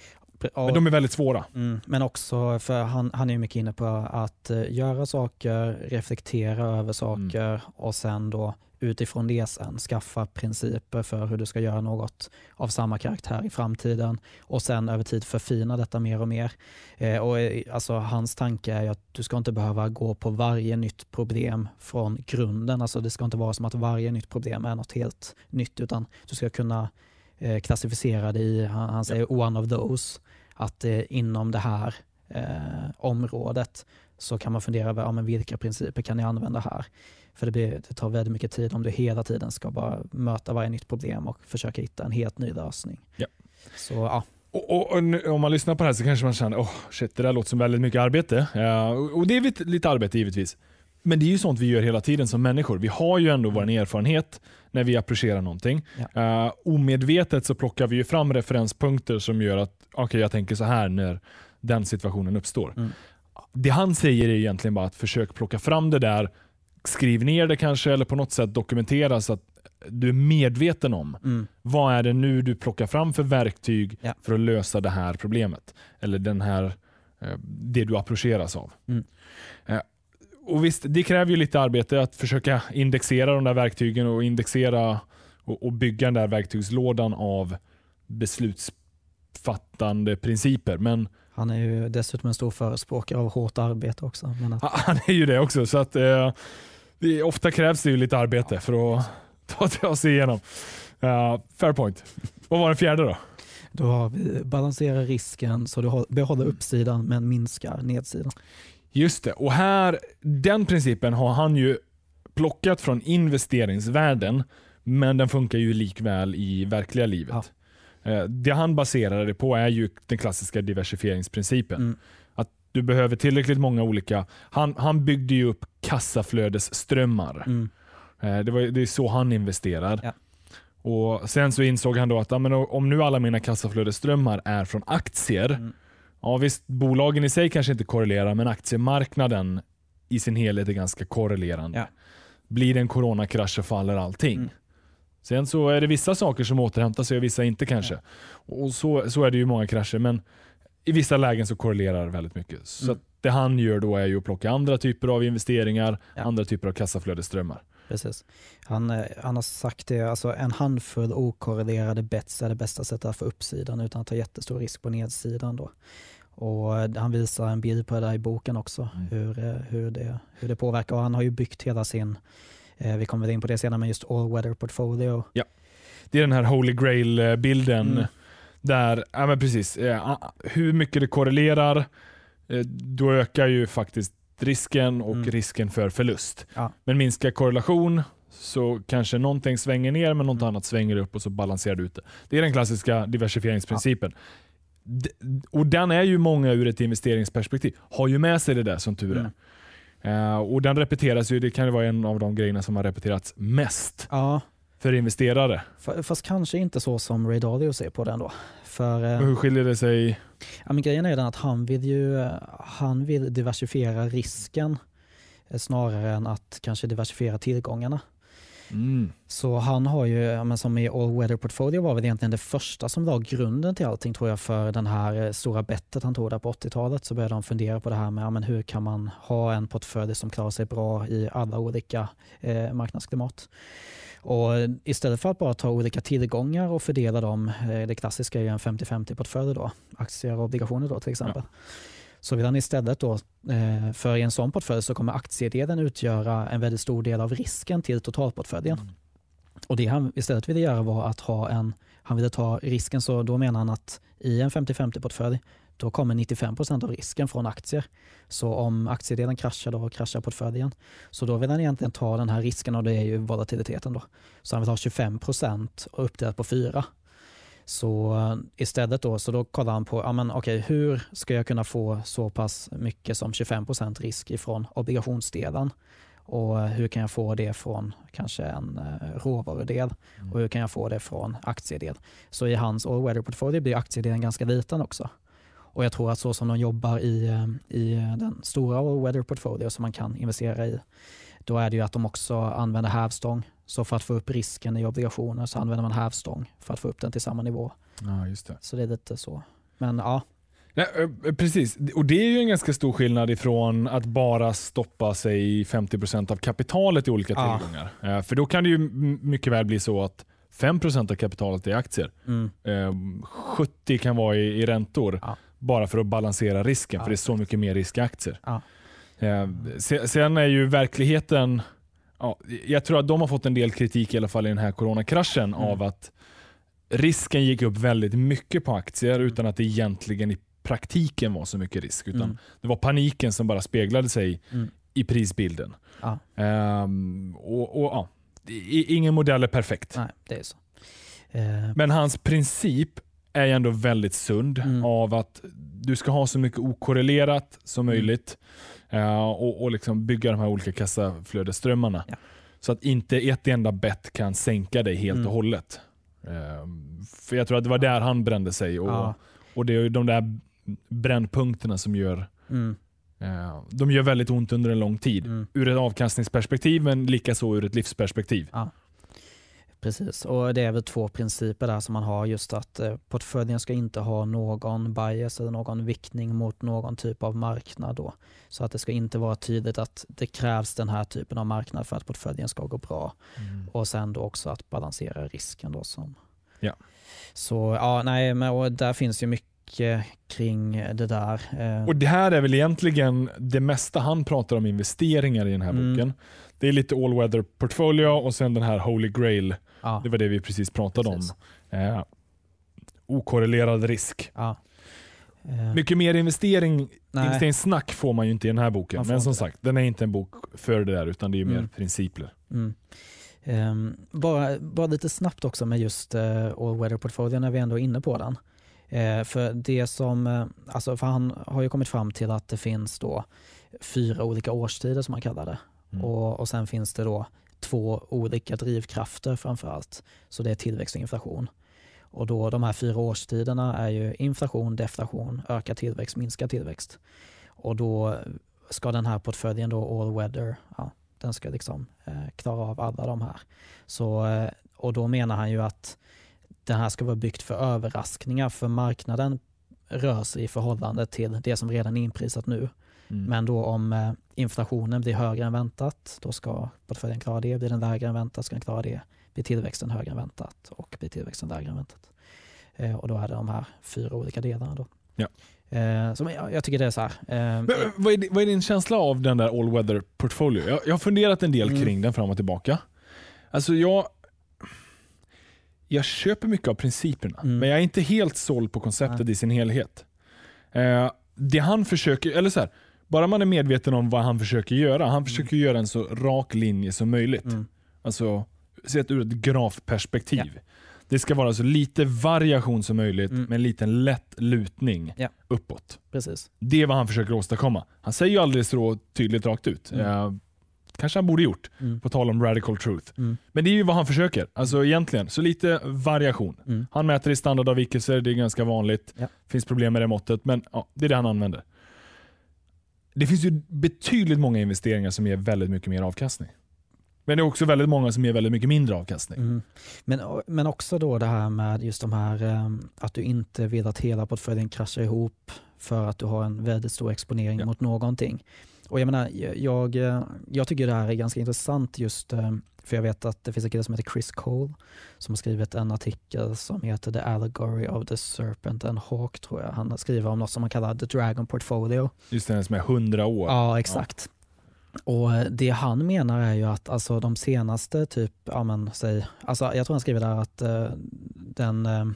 S1: Men de är väldigt svåra.
S2: Mm, men också, för han, han är mycket inne på att uh, göra saker, reflektera över saker mm. och sen då utifrån det sen skaffa principer för hur du ska göra något av samma karaktär i framtiden och sen över tid förfina detta mer och mer. Eh, och, eh, alltså, hans tanke är att du ska inte behöva gå på varje nytt problem från grunden. Alltså, det ska inte vara som att varje nytt problem är något helt nytt utan du ska kunna eh, klassificera det i, han, han säger one of those, att eh, inom det här eh, området så kan man fundera över ja, men vilka principer kan jag använda här. För det, blir, det tar väldigt mycket tid om du hela tiden ska bara möta varje nytt problem och försöka hitta en helt ny lösning.
S1: Ja.
S2: Så, ja.
S1: Och, och, och, om man lyssnar på det här så kanske man känner, oh, shit, det där låter som väldigt mycket arbete. Ja, och det är lite, lite arbete givetvis. Men det är ju sånt vi gör hela tiden som människor. Vi har ju ändå vår erfarenhet när vi approcherar någonting.
S2: Ja.
S1: Uh, omedvetet så plockar vi ju fram referenspunkter som gör att okay, jag tänker så här när den situationen uppstår.
S2: Mm.
S1: Det han säger är egentligen bara att försök plocka fram det där, skriv ner det kanske eller på något sätt dokumentera så att du är medveten om
S2: Mm.
S1: vad är det nu du plockar fram för verktyg
S2: Ja.
S1: för att lösa det här problemet. Eller den här, eh, det du approcheras av.
S2: Mm.
S1: Och visst, Det kräver ju lite arbete att försöka indexera de där verktygen och indexera och, och bygga den där verktygslådan av beslutsfattande principer. Men
S2: Han är ju dessutom en stor förespråkare av hårt arbete också. Men
S1: han är ju det också. Så att, eh, det, ofta krävs det ju lite arbete för att ta, ta sig igenom. Uh, fair point. Vad var den fjärde då?
S2: då har vi balansera risken så du behåller uppsidan men minskar nedsidan.
S1: Just det, och här, den principen har han ju plockat från investeringsvärlden, men den funkar ju likväl i verkliga livet. Eh, Det han baserar det på är ju den klassiska diversifieringsprincipen.
S2: Mm.
S1: Att du behöver tillräckligt många olika, han, han byggde ju upp kassaflödesströmmar.
S2: Mm.
S1: Eh, Det, var, det är så han investerar.
S2: Ja.
S1: Och Sen så insåg han då att ja, men om nu alla mina kassaflödesströmmar är från aktier,
S2: Mm.
S1: Ja visst bolagen i sig kanske inte korrelerar, men aktiemarknaden i sin helhet är ganska korrelerande.
S2: Ja.
S1: Blir det en coronakrasch så faller allting.
S2: Mm.
S1: Sen så är det vissa saker som återhämtar sig och vissa inte kanske. Och så, så är det ju många krascher, men i vissa lägen så korrelerar det väldigt mycket. Så
S2: Mm.
S1: det han gör då är ju att plocka andra typer av investeringar,
S2: Ja.
S1: andra typer av kassaflödesströmmar.
S2: Precis. Han, eh, han har sagt det, alltså en handfull okorrelerade bets är det bästa sättet att få uppsidan utan att ta jättestor risk på nedsidan. Då. Och eh, han visar en bild på det där i boken också,
S1: Mm.
S2: hur, eh, hur, det, hur det påverkar. Och han har ju byggt hela sin, eh, vi kommer in på det senare, men just all weather portfolio.
S1: Det är den här Holy Grail-bilden.
S2: Mm.
S1: Där, ja men precis, hur mycket det korrelerar, då ökar ju faktiskt risken och
S2: Mm.
S1: risken för förlust.
S2: Ja.
S1: Men minskar korrelation så kanske någonting svänger ner men något
S2: Mm.
S1: annat svänger upp och så balanserar du ut det. Det är den klassiska diversifieringsprincipen. D- Och Den är ju många ur ett investeringsperspektiv, har ju med sig det där som tur är.
S2: Mm.
S1: Eh, och Den repeteras ju, det kan ju vara en av de grejerna som har repeterats mest
S2: Ja,
S1: för investerare.
S2: fa- fast kanske inte så som Ray Dalio ser på det ändå. För eh,
S1: Hur skiljer det sig?
S2: Ja, men grejen är den att han vill ju han vill diversifiera risken eh, snarare än att kanske diversifiera tillgångarna.
S1: Mm.
S2: Så han har ju, men som i All Weather Portfolio var väl egentligen det första som la grunden till allting tror jag för den här eh, stora bettet han tog där på 80-talet så började han fundera på det här med ja, men hur kan man ha en portfölj som klarar sig bra i alla olika eh, marknadsklimat. Och istället för att bara ta olika tillgångar och fördela dem, eh, det klassiska är ju en 50-50 portfölj då, aktier och obligationer då till exempel. Så vill han istället då, eh, för i en sån portfölj så kommer aktiedelen utgöra en väldigt stor del av risken till totalportföljen.
S1: Mm.
S2: Och det han istället ville göra var att ha en, han ville ta risken så då menar han att i en 50-50 portfölj då kommer 95% av risken från aktier. Så om aktiedelen kraschar då kraschar portföljen. Så då vill han egentligen ta den här risken och det är ju volatiliteten då. Så han vill ha 25% och uppdelat på fyra. Så eh, istället då, så då kollar han på, ja men okej, hur ska jag kunna få så pass mycket som 25% risk ifrån obligationsdelen? Och hur kan jag få det från kanske en eh, råvarudel?
S1: Mm.
S2: Och hur kan jag få det från aktiedel? Så i hans all weather portfolio blir aktiedelen ganska liten också. Och jag tror att så som de jobbar i, eh, i den stora weather portfolio som man kan investera i, då är det ju att de också använder hävstång. Så för att få upp risken i obligationer så använder man hävstång för att få upp den till samma nivå.
S1: Ja, just det.
S2: Så det är lite så. Men ja,
S1: Nej, eh, precis, och det är ju en ganska stor skillnad ifrån att bara stoppa sig i 50% av kapitalet i olika
S2: Ja.
S1: tillgångar. Eh, För då kan det ju mycket väl bli så att 5% av kapitalet är aktier.
S2: mm,
S1: Eh, 70 kan vara i, i räntor.
S2: Ja.
S1: Bara för att balansera risken,
S2: Ja.
S1: för det är så mycket mer risk i aktier.
S2: Ja.
S1: Eh, se- Sen är ju verkligheten, ja, jag tror att de har fått en del kritik i alla fall i den här coronakraschen
S2: Mm.
S1: av att risken gick upp väldigt mycket på aktier utan att det egentligen i praktiken var så mycket risk. Utan
S2: mm,
S1: Det var paniken som bara speglade sig
S2: Mm.
S1: i prisbilden.
S2: Ja.
S1: Ehm, och, och, ja, ingen modell är perfekt.
S2: nej, det är så. Eh,
S1: Men hans princip är ju ändå väldigt sund
S2: Mm.
S1: av att du ska ha så mycket okorrelerat som
S2: Mm.
S1: möjligt. Uh, och, och liksom bygga de här olika kassaflödesströmmarna.
S2: Ja.
S1: Så att inte ett enda bett kan sänka dig helt
S2: Mm.
S1: och hållet. Uh, för Jag tror att det var där han brände sig. Och,
S2: Ja.
S1: och Det är ju de där brännpunkterna som gör
S2: Mm.
S1: uh, de gör väldigt ont under en lång tid.
S2: Mm.
S1: Ur ett avkastningsperspektiv men likaså ur ett livsperspektiv.
S2: Precis, och det är väl två principer där som man har just att eh, portföljen ska inte ha någon bias eller någon viktning mot någon typ av marknad då. Så att det ska inte vara tydligt att det krävs den här typen av marknad för att portföljen ska gå bra. Och sen då också att balansera risken då som.
S1: Ja.
S2: Så ja, nej, men och där finns ju mycket kring det där. Eh,
S1: Och Det här är väl egentligen det mesta han pratar om investeringar i den här
S2: Mm.
S1: boken. Det är lite all weather portfolio och sen den här holy grail.
S2: Ja,
S1: Det var det vi precis pratade
S2: Precis.
S1: om. Eh, okorrelerad risk.
S2: ja. Eh,
S1: Mycket mer investering,
S2: nej,
S1: investeringssnack får man ju inte i den här boken. Men som
S2: inte det.
S1: sagt, den är inte en bok för det där utan det är mer
S2: Mm.
S1: principer.
S2: Mm. Ehm, bara, bara lite snabbt också med just uh, All Weather Portfolio när vi ändå är inne på den. Eh, för det som, eh, alltså för han har ju kommit fram till att det finns då fyra olika årstider som man kallar det.
S1: Mm.
S2: Och, och sen finns det då två olika drivkrafter framför allt. Så det är tillväxt och inflation. Och då de här fyra årstiderna är ju inflation, deflation, ökad tillväxt, minskad tillväxt. Och då ska den här portföljen då all weather, ja, den ska liksom eh, klara av alla de här. Så, eh, och då menar han ju att det här ska vara byggt för överraskningar för marknaden rör sig i förhållande till det som redan är inprisat nu.
S1: Mm.
S2: Men då om eh, inflationen blir högre än väntat, då ska portföljen klara det. Blir den lägre än väntat ska den klara det. Blir tillväxten högre än väntat och blir tillväxten lägre än väntat. Eh, och då är det de här fyra olika delarna. Då.
S1: Ja.
S2: Eh, så men jag, jag tycker det är så här. Eh,
S1: Men, vad, är, vad är din känsla av den där all weather portfolio? Jag, jag har funderat en del
S2: Mm.
S1: kring den fram och tillbaka. Alltså jag, jag köper mycket av principerna,
S2: Mm.
S1: men jag är inte helt såld på konceptet
S2: Nej.
S1: i sin helhet. Eh, det han försöker, eller så här, bara man är medveten om vad han försöker göra. Han försöker göra en så rak linje som möjligt.
S2: mm,
S1: Alltså, sett ur ett grafperspektiv. Det ska vara så lite variation som möjligt,
S2: Mm.
S1: med en liten lätt lutning
S2: Ja.
S1: uppåt.
S2: precis.
S1: Det är vad han försöker åstadkomma. Han säger ju aldrig så tydligt rakt ut.
S2: Mm.
S1: Eh, kanske han borde gjort,
S2: Mm,
S1: på tal om radical truth.
S2: mm,
S1: Men det är ju vad han försöker. Alltså egentligen, så lite variation.
S2: mm,
S1: Han mäter i standardavvikelser, det är ganska vanligt.
S2: Ja.
S1: finns problem med det måttet, men ja, det är det han använder. Det finns ju betydligt många investeringar som ger väldigt mycket mer avkastning. Men det är också väldigt många som ger väldigt mycket mindre avkastning.
S2: mm. Men, men också då det här med just de här eh, att du inte vill att hela portföljen kraschar ihop för att du har en väldigt stor exponering
S1: Ja.
S2: mot någonting. Och jag, menar, jag, eh, jag tycker det här är ganska intressant just eh, för jag vet att det finns en kille som heter Chris Cole som har skrivit en artikel som heter The Allegory of the Serpent and Hawk tror jag. Han skriver om något som man kallar The Dragon Portfolio.
S1: Just den som är 100 år.
S2: Ja, exakt. Och eh, det han menar är ju att alltså de senaste typ, ja men säg, alltså jag tror han skriver där att eh, den, eh,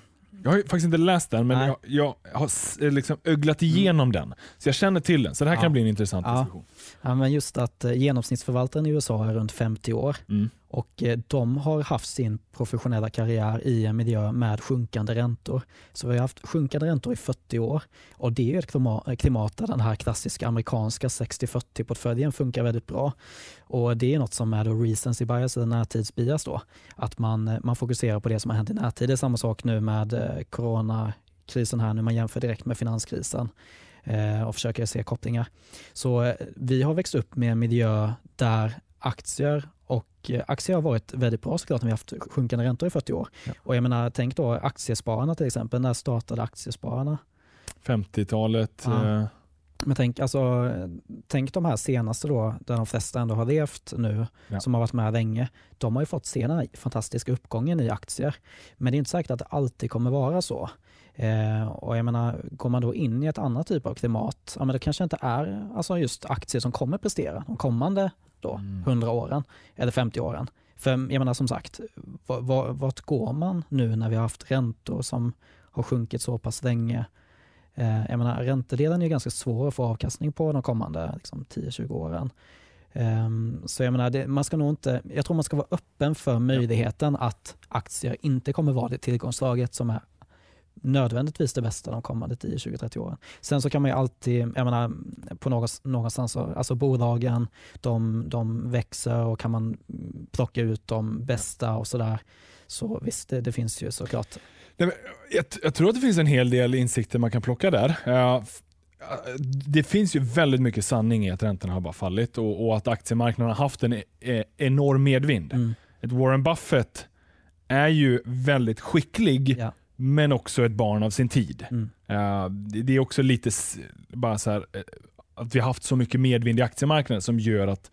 S1: Jag har faktiskt inte läst den, men jag, jag har liksom öglat igenom den. Så jag känner till den. Så det här
S2: Ja.
S1: kan bli en intressant
S2: Ja.
S1: diskussion.
S2: Ja, men just att eh, genomsnittsförvaltaren i USA är runt 50 år
S1: Mm.
S2: och eh, de har haft sin professionella karriär i en miljö med sjunkande räntor. Så vi har haft sjunkande räntor i 40 år och det är ett klima- klimat där den här klassiska amerikanska 60-40-portföljen funkar väldigt bra. Och det är något som är då recency bias eller närtidsbias då. Att man, eh, man fokuserar på det som har hänt i närtid. Det är samma sak nu med eh, coronakrisen här nu, man jämför direkt med finanskrisen eh, och försöker se kopplingar. Så eh, vi har växt upp med en miljö där aktier och eh, aktier har varit väldigt bra såklart när vi har haft sjunkande räntor i 40 år.
S1: Ja.
S2: Och jag menar, tänk då aktiespararna till exempel. När startade aktiespararna?
S1: 50-talet.
S2: Ja.
S1: eh,
S2: Men tänk, alltså, tänk de här senaste då, där de flesta ändå har levt nu,
S1: Ja.
S2: som har varit med länge. De har ju fått se den här fantastiska uppgången i aktier. Men det är inte säkert att det alltid kommer vara så. Eh, och jag menar, går man då in i ett annat typ av klimat, ja men det kanske inte är alltså just aktier som kommer prestera de kommande då,
S1: Mm.
S2: 100 åren eller 50 åren. För jag menar som sagt, va- va- vart går man nu när vi har haft räntor som har sjunkit så pass länge? Eh, jag menar, räntedelen är ganska svår att få avkastning på de kommande liksom, 10-20 åren. Ehm, så jag menar, det, man ska nog inte, jag tror man ska vara öppen för möjligheten att aktier inte kommer vara det tillgångsslaget som är nödvändigtvis det bästa de kommande 10-20-30 åren. Sen så kan man ju alltid, jag menar på någonstans, alltså bolagen de, de växer och kan man plocka ut de bästa och sådär. Så visst, det, det finns ju såklart.
S1: Nej, men jag, jag, tror att det finns en hel del insikter man kan plocka där. Uh, det finns ju väldigt mycket sanning i att räntorna har bara fallit och, och att aktiemarknaden har haft en e enorm medvind. Mm. Ett Warren Buffett är ju väldigt skicklig ja. Men också ett barn av sin tid. Mm. Uh, det, det, är också lite bara så här, eh, att vi har haft så mycket medvind i aktiemarknaden som gör att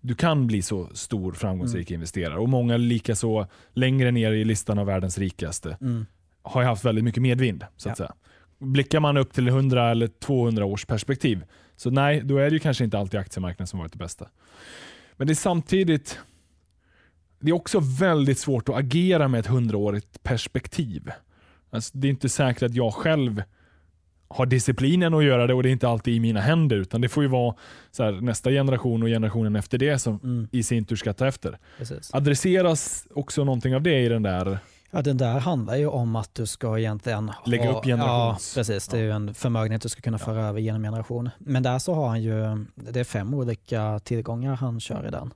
S1: du kan bli så stor framgångsrik mm. investerare. Och Många likaså längre ner i listan av världens rikaste mm. har haft väldigt mycket medvind. så att ja. säga. Blickar man upp till 100 eller 200 års perspektiv, så nej, då är det ju kanske inte alltid aktiemarknaden som varit det bästa. Men det är samtidigt, det är också väldigt svårt att agera med ett hundraårigt perspektiv. Alltså, det är inte säkert att jag själv har disciplinen att göra det och det är inte alltid i mina händer. Utan det får ju vara här, nästa generation och generationen efter det som mm. i sin tur ska ta efter. Precis. Adresseras också någonting av det i den där
S2: Ja, den där handlar ju om att du ska egentligen
S1: lägga upp generations...
S2: Ja, precis. Det är ju en förmögenhet du ska kunna föra ja. över genom generation. Men där så har han ju, det är fem olika tillgångar han kör i den.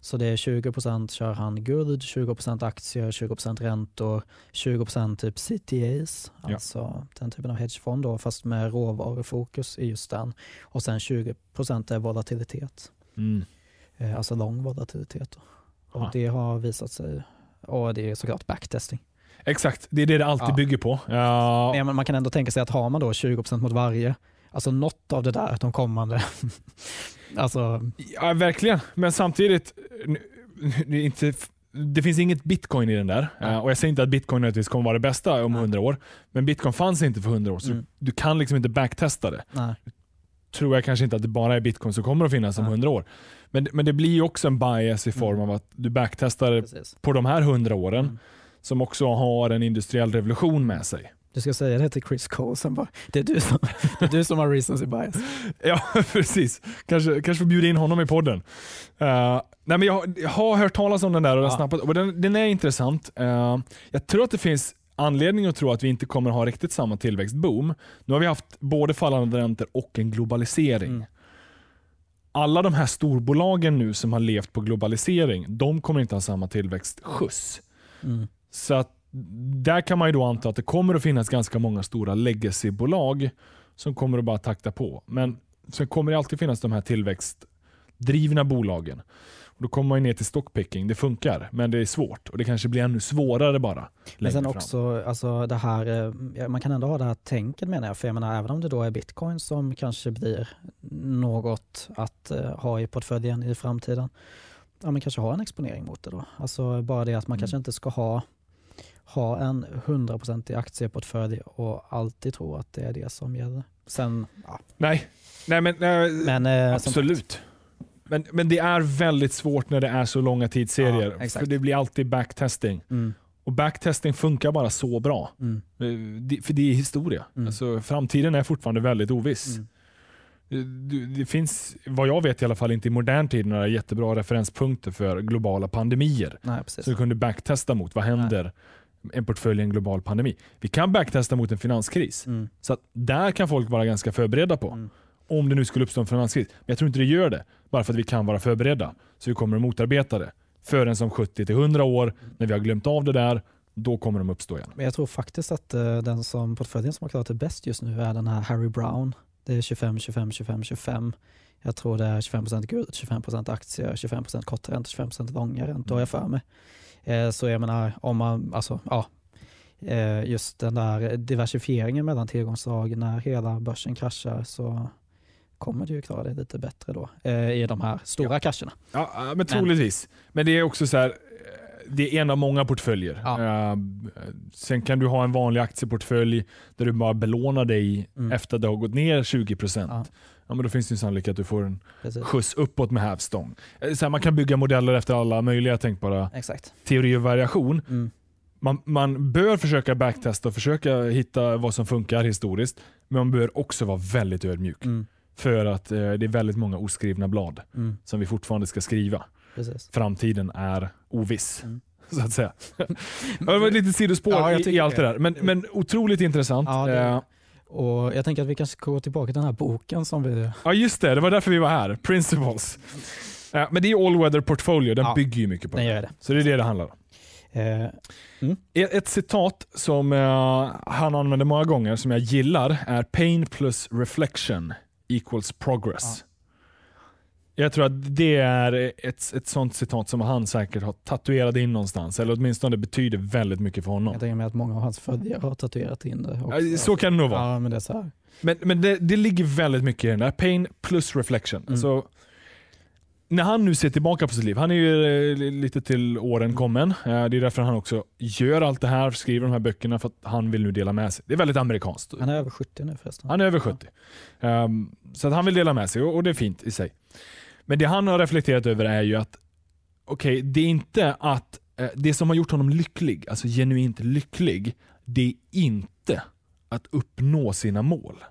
S2: Så det är 20% kör han guld, 20% aktier, 20% räntor, 20% typ CTAs, ja. alltså den typen av hedgefond då, fast med råvarufokus i just den. Och sen 20% är volatilitet. Mm. Eh, alltså lång volatilitet. Och det har visat sig, och det är såklart backtesting.
S1: Exakt, det är det det alltid ja. bygger på.
S2: Ja. Men man kan ändå tänka sig att har man då 20% mot varje, alltså något av det där de kommande Alltså...
S1: Ja, verkligen. Men samtidigt, inte, det finns inget bitcoin i den där. Ja. och Jag säger inte att bitcoin nödvändigtvis kommer vara det bästa om hundra år. Men bitcoin fanns inte för hundra år, så mm. du kan liksom inte backtesta det. Nej. Tror jag kanske inte att det bara är bitcoin som kommer att finnas om hundra år. Men, men det blir också en bias i form mm. av att du backtestar Precis. på de här hundra åren, mm. som också har en industriell revolution med sig.
S2: Du ska säga det till Chris Cole, sen bara, det, är du som, det är du som har recency bias.
S1: ja, precis. Kanske, kanske får bjuda in honom i podden. Uh, nej, men jag, jag, har hört talas om den där och, ja. snappat, och den, den, är intressant. Uh, jag tror att det finns anledning att tro att vi inte kommer ha riktigt samma tillväxtboom. Nu har vi haft både fallande räntor och en globalisering. Mm. Alla de här storbolagen nu som har levt på globalisering, de kommer inte ha samma tillväxtskjuts. Mm. Så att där kan man ju då anta att det kommer att finnas ganska många stora legacybolag som kommer att bara takta på. Men sen kommer det alltid finnas de här tillväxtdrivna bolagen. Och då kommer man ner till stockpicking. Det funkar, men det är svårt och det kanske blir ännu svårare bara.
S2: Men sen också, alltså det här, eh, man kan ändå ha det här tänket menar jag. För jag menar, även om det då är bitcoin som kanske blir något att uh, ha i portföljen i framtiden. Ja, men kanske ha en exponering mot det då. Alltså bara det att man mm. kanske inte ska ha ha en 100% aktieportfölj och alltid tro att det är det som gäller. Sen, ja.
S1: Nej, nej men, nej, men äh, absolut. Men, men det är väldigt svårt när det är så långa tidsserier. Ja, för det blir alltid backtesting. Mm. Och backtesting funkar bara så bra. Mm. Eh, för det är historia. Mm. Alltså, framtiden är fortfarande väldigt oviss. Mm. Det, det finns, vad jag vet i alla fall, inte i modern tid några jättebra referenspunkter för globala pandemier. Nej, så du kunde backtesta mot. Vad händer Nej en portfölj i en global pandemi. Vi kan backtesta mot en finanskris. Mm. Så där kan folk vara ganska förberedda på. Mm. Om det nu skulle uppstå en finanskris. Men jag tror inte det gör det. Bara för att vi kan vara förberedda. Så vi kommer att motarbeta det. Förrän som 70-100 år, när vi har glömt av det där, då kommer de uppstå igen.
S2: Men jag tror faktiskt att uh, den som portföljen som har klarat det bäst just nu är den här Harry Brown. Det är 25, 25, 25, 25. Jag tror det är 25% guld, 25% aktier, 25% kortränta, 25% långa räntor har jag för mig. Eh, så jag menar, om man, alltså, ja, eh, just den där diversifieringen mellan tillgångsslag när hela börsen kraschar så kommer du ju klara det lite bättre då eh, i de här stora ja. krascherna.
S1: Ja, men troligtvis. Men, men det är också så här, det är en av många portföljer. Ja. Sen kan du ha en vanlig aktieportfölj där du bara belånar dig mm. efter att det har gått ner 20%. Ja ja, men då finns det en sannolikhet att du får en Precis. skjuts uppåt med hävstång. Eh, så här, man kan bygga modeller efter alla möjliga tänkbara Exakt. teori och variation. Mm. Man, man, bör försöka backtesta och försöka hitta vad som funkar historiskt, men man bör också vara väldigt ödmjuk. Mm. För att eh, det är väldigt många oskrivna blad mm. som vi fortfarande ska skriva. Precis. Framtiden är oviss. Mm. så att säga. det var lite sidospår
S2: Ja,
S1: i, allt det där. Men, men otroligt intressant.
S2: Ja, det-
S1: Eh,
S2: Och Jag tänker att vi kanske ska gå tillbaka till den här boken som vi...
S1: Ja just det, det var därför vi var här. Principles. Ja, men det är All Weather Portfolio, den
S2: Ja,
S1: bygger ju mycket på det.
S2: gör det.
S1: Så det är det det handlar om.
S2: Eh,
S1: Ett, ett citat som eh, han använder många gånger, som jag gillar, är pain plus reflection equals progress. Jag tror att det är ett, ett sånt citat som han säkert har tatuerat in någonstans, eller åtminstone betyder väldigt mycket för honom.
S2: jag tänker mig att många av hans följare har tatuerat in det också.
S1: Ja, Så kan det nog vara.
S2: Ja, men det är så.
S1: Men, men det, det ligger väldigt mycket i den där. Pain plus reflection.
S2: Mm.
S1: Så, när han nu ser tillbaka på sitt liv, han är ju eh, lite till åren kommen. Eh, Det är därför han också gör allt det här, skriver de här böckerna, för att han vill nu dela med sig. Det är väldigt amerikanskt.
S2: Han är över 70 nu förresten.
S1: Han är över 70. Um, så att han vill dela med sig och det är fint i sig. Men det han har reflekterat över är ju att okej, det är inte att eh, det som har gjort honom lycklig, alltså genuint lycklig, det är inte att uppnå sina mål.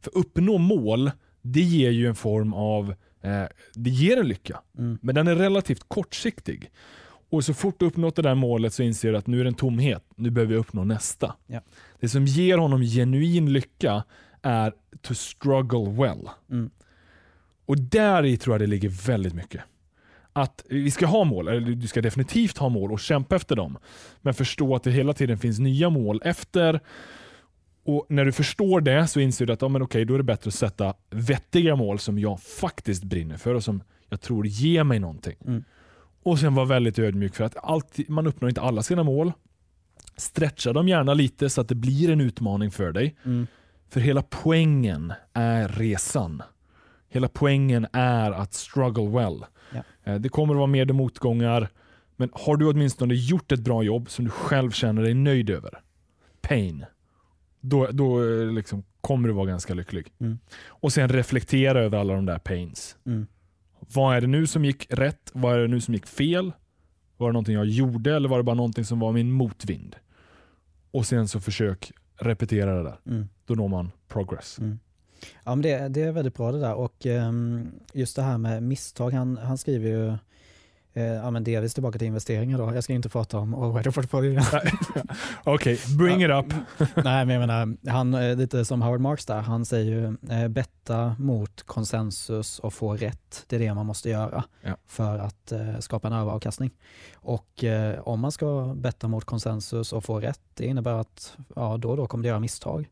S1: För uppnå mål, det ger ju en form av, eh, det ger en lycka.
S2: Mm.
S1: Men den är relativt kortsiktig. Och så fort du uppnått det där målet så inser du att nu är det en tomhet, nu behöver jag uppnå nästa.
S2: Ja.
S1: Det som ger honom genuin lycka är to struggle well.
S2: Mm.
S1: Och där i tror jag det ligger väldigt mycket. Att vi ska ha mål, eller du ska definitivt ha mål och kämpa efter dem. Men förstå att det hela tiden finns nya mål efter. Och När du förstår det så inser du att ja, men okej, då är det bättre att sätta vettiga mål som jag faktiskt brinner för och som jag tror ger mig någonting.
S2: Mm.
S1: Och sen vara väldigt ödmjuk för att alltid, man uppnår inte alla sina mål. Stretcha dem gärna lite så att det blir en utmaning för dig.
S2: Mm.
S1: För hela poängen är resan. Hela poängen är att struggle well.
S2: Ja.
S1: Eh, Det kommer att vara med motgångar, men har du åtminstone gjort ett bra jobb som du själv känner dig nöjd över, pain, då, då eh, liksom kommer du vara ganska lycklig.
S2: Mm.
S1: Och sen reflektera över alla de där pains.
S2: Mm.
S1: Vad är det nu som gick rätt? Vad är det nu som gick fel? Var det någonting jag gjorde eller var det bara någonting som var min motvind? Och sen så försök repetera det där.
S2: Mm.
S1: Då når man progress.
S2: Mm. Ja, men det, det är väldigt bra det där och ehm, just det här med misstag, han, han skriver ju eh, ja, men delvis tillbaka till investeringar då. Jag ska inte prata om all-weather portfolio.
S1: Okej, bring it up.
S2: Nej, men jag menar, han, eh, lite som Howard Marks där, han säger ju eh, betta mot konsensus och få rätt. Det är det man måste göra
S1: Ja.
S2: för att eh, skapa en överavkastning. Och eh, om man ska betta mot konsensus och få rätt, det innebär att ja, då och då kommer du göra misstag.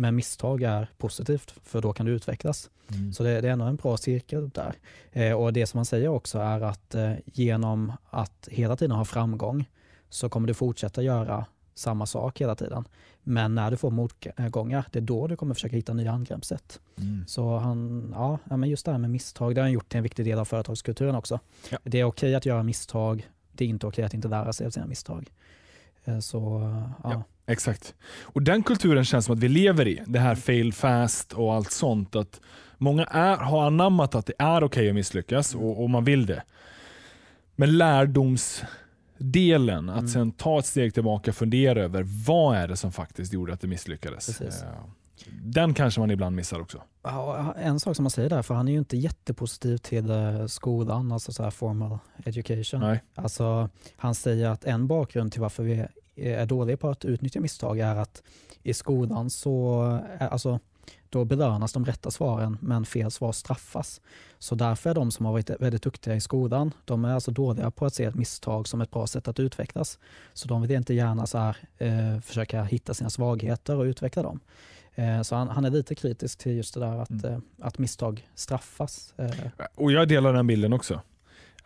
S2: Men misstag är positivt för då kan du utvecklas.
S1: Mm.
S2: Så det, det är ändå en bra cirkel där. Eh, och det som man säger också är att eh, genom att hela tiden ha framgång så kommer du fortsätta göra samma sak hela tiden. Men när du får motgångar, det är då du kommer försöka hitta nya angreppssätt.
S1: Mm.
S2: Så han, ja, men just det här med misstag, det har han gjort till en viktig del av företagskulturen också.
S1: Ja.
S2: Det är okej att göra misstag, det är inte okej att inte lära sig av sina misstag. Eh, Så ja,
S1: Ja. Exakt. Och Den kulturen känns som att vi lever i. Det här fail fast och allt sånt. Att Många är, har anammat att det är okej att misslyckas och, och man vill det. Men lärdomsdelen, att
S2: Mm.
S1: sen ta ett steg tillbaka och fundera över vad är det som faktiskt gjorde att det misslyckades.
S2: Precis.
S1: Den kanske man ibland missar också.
S2: Ja, En sak som man säger där, för han är ju inte jättepositiv till eh, skolan, alltså så här formal education.
S1: Nej.
S2: Alltså, han säger att en bakgrund till varför vi är dåliga på att utnyttja misstag är att i skolan så alltså, då belönas de rätta svaren men fel svar straffas. Så därför är de som har varit väldigt duktiga i skolan, de är alltså dåliga på att se ett misstag som ett bra sätt att utvecklas. Så de vill inte gärna så här, eh, försöka hitta sina svagheter och utveckla dem. Eh, så han, han är lite kritisk till just det där att,
S1: Mm.
S2: eh, att misstag straffas. Eh,
S1: Och jag delar den bilden också.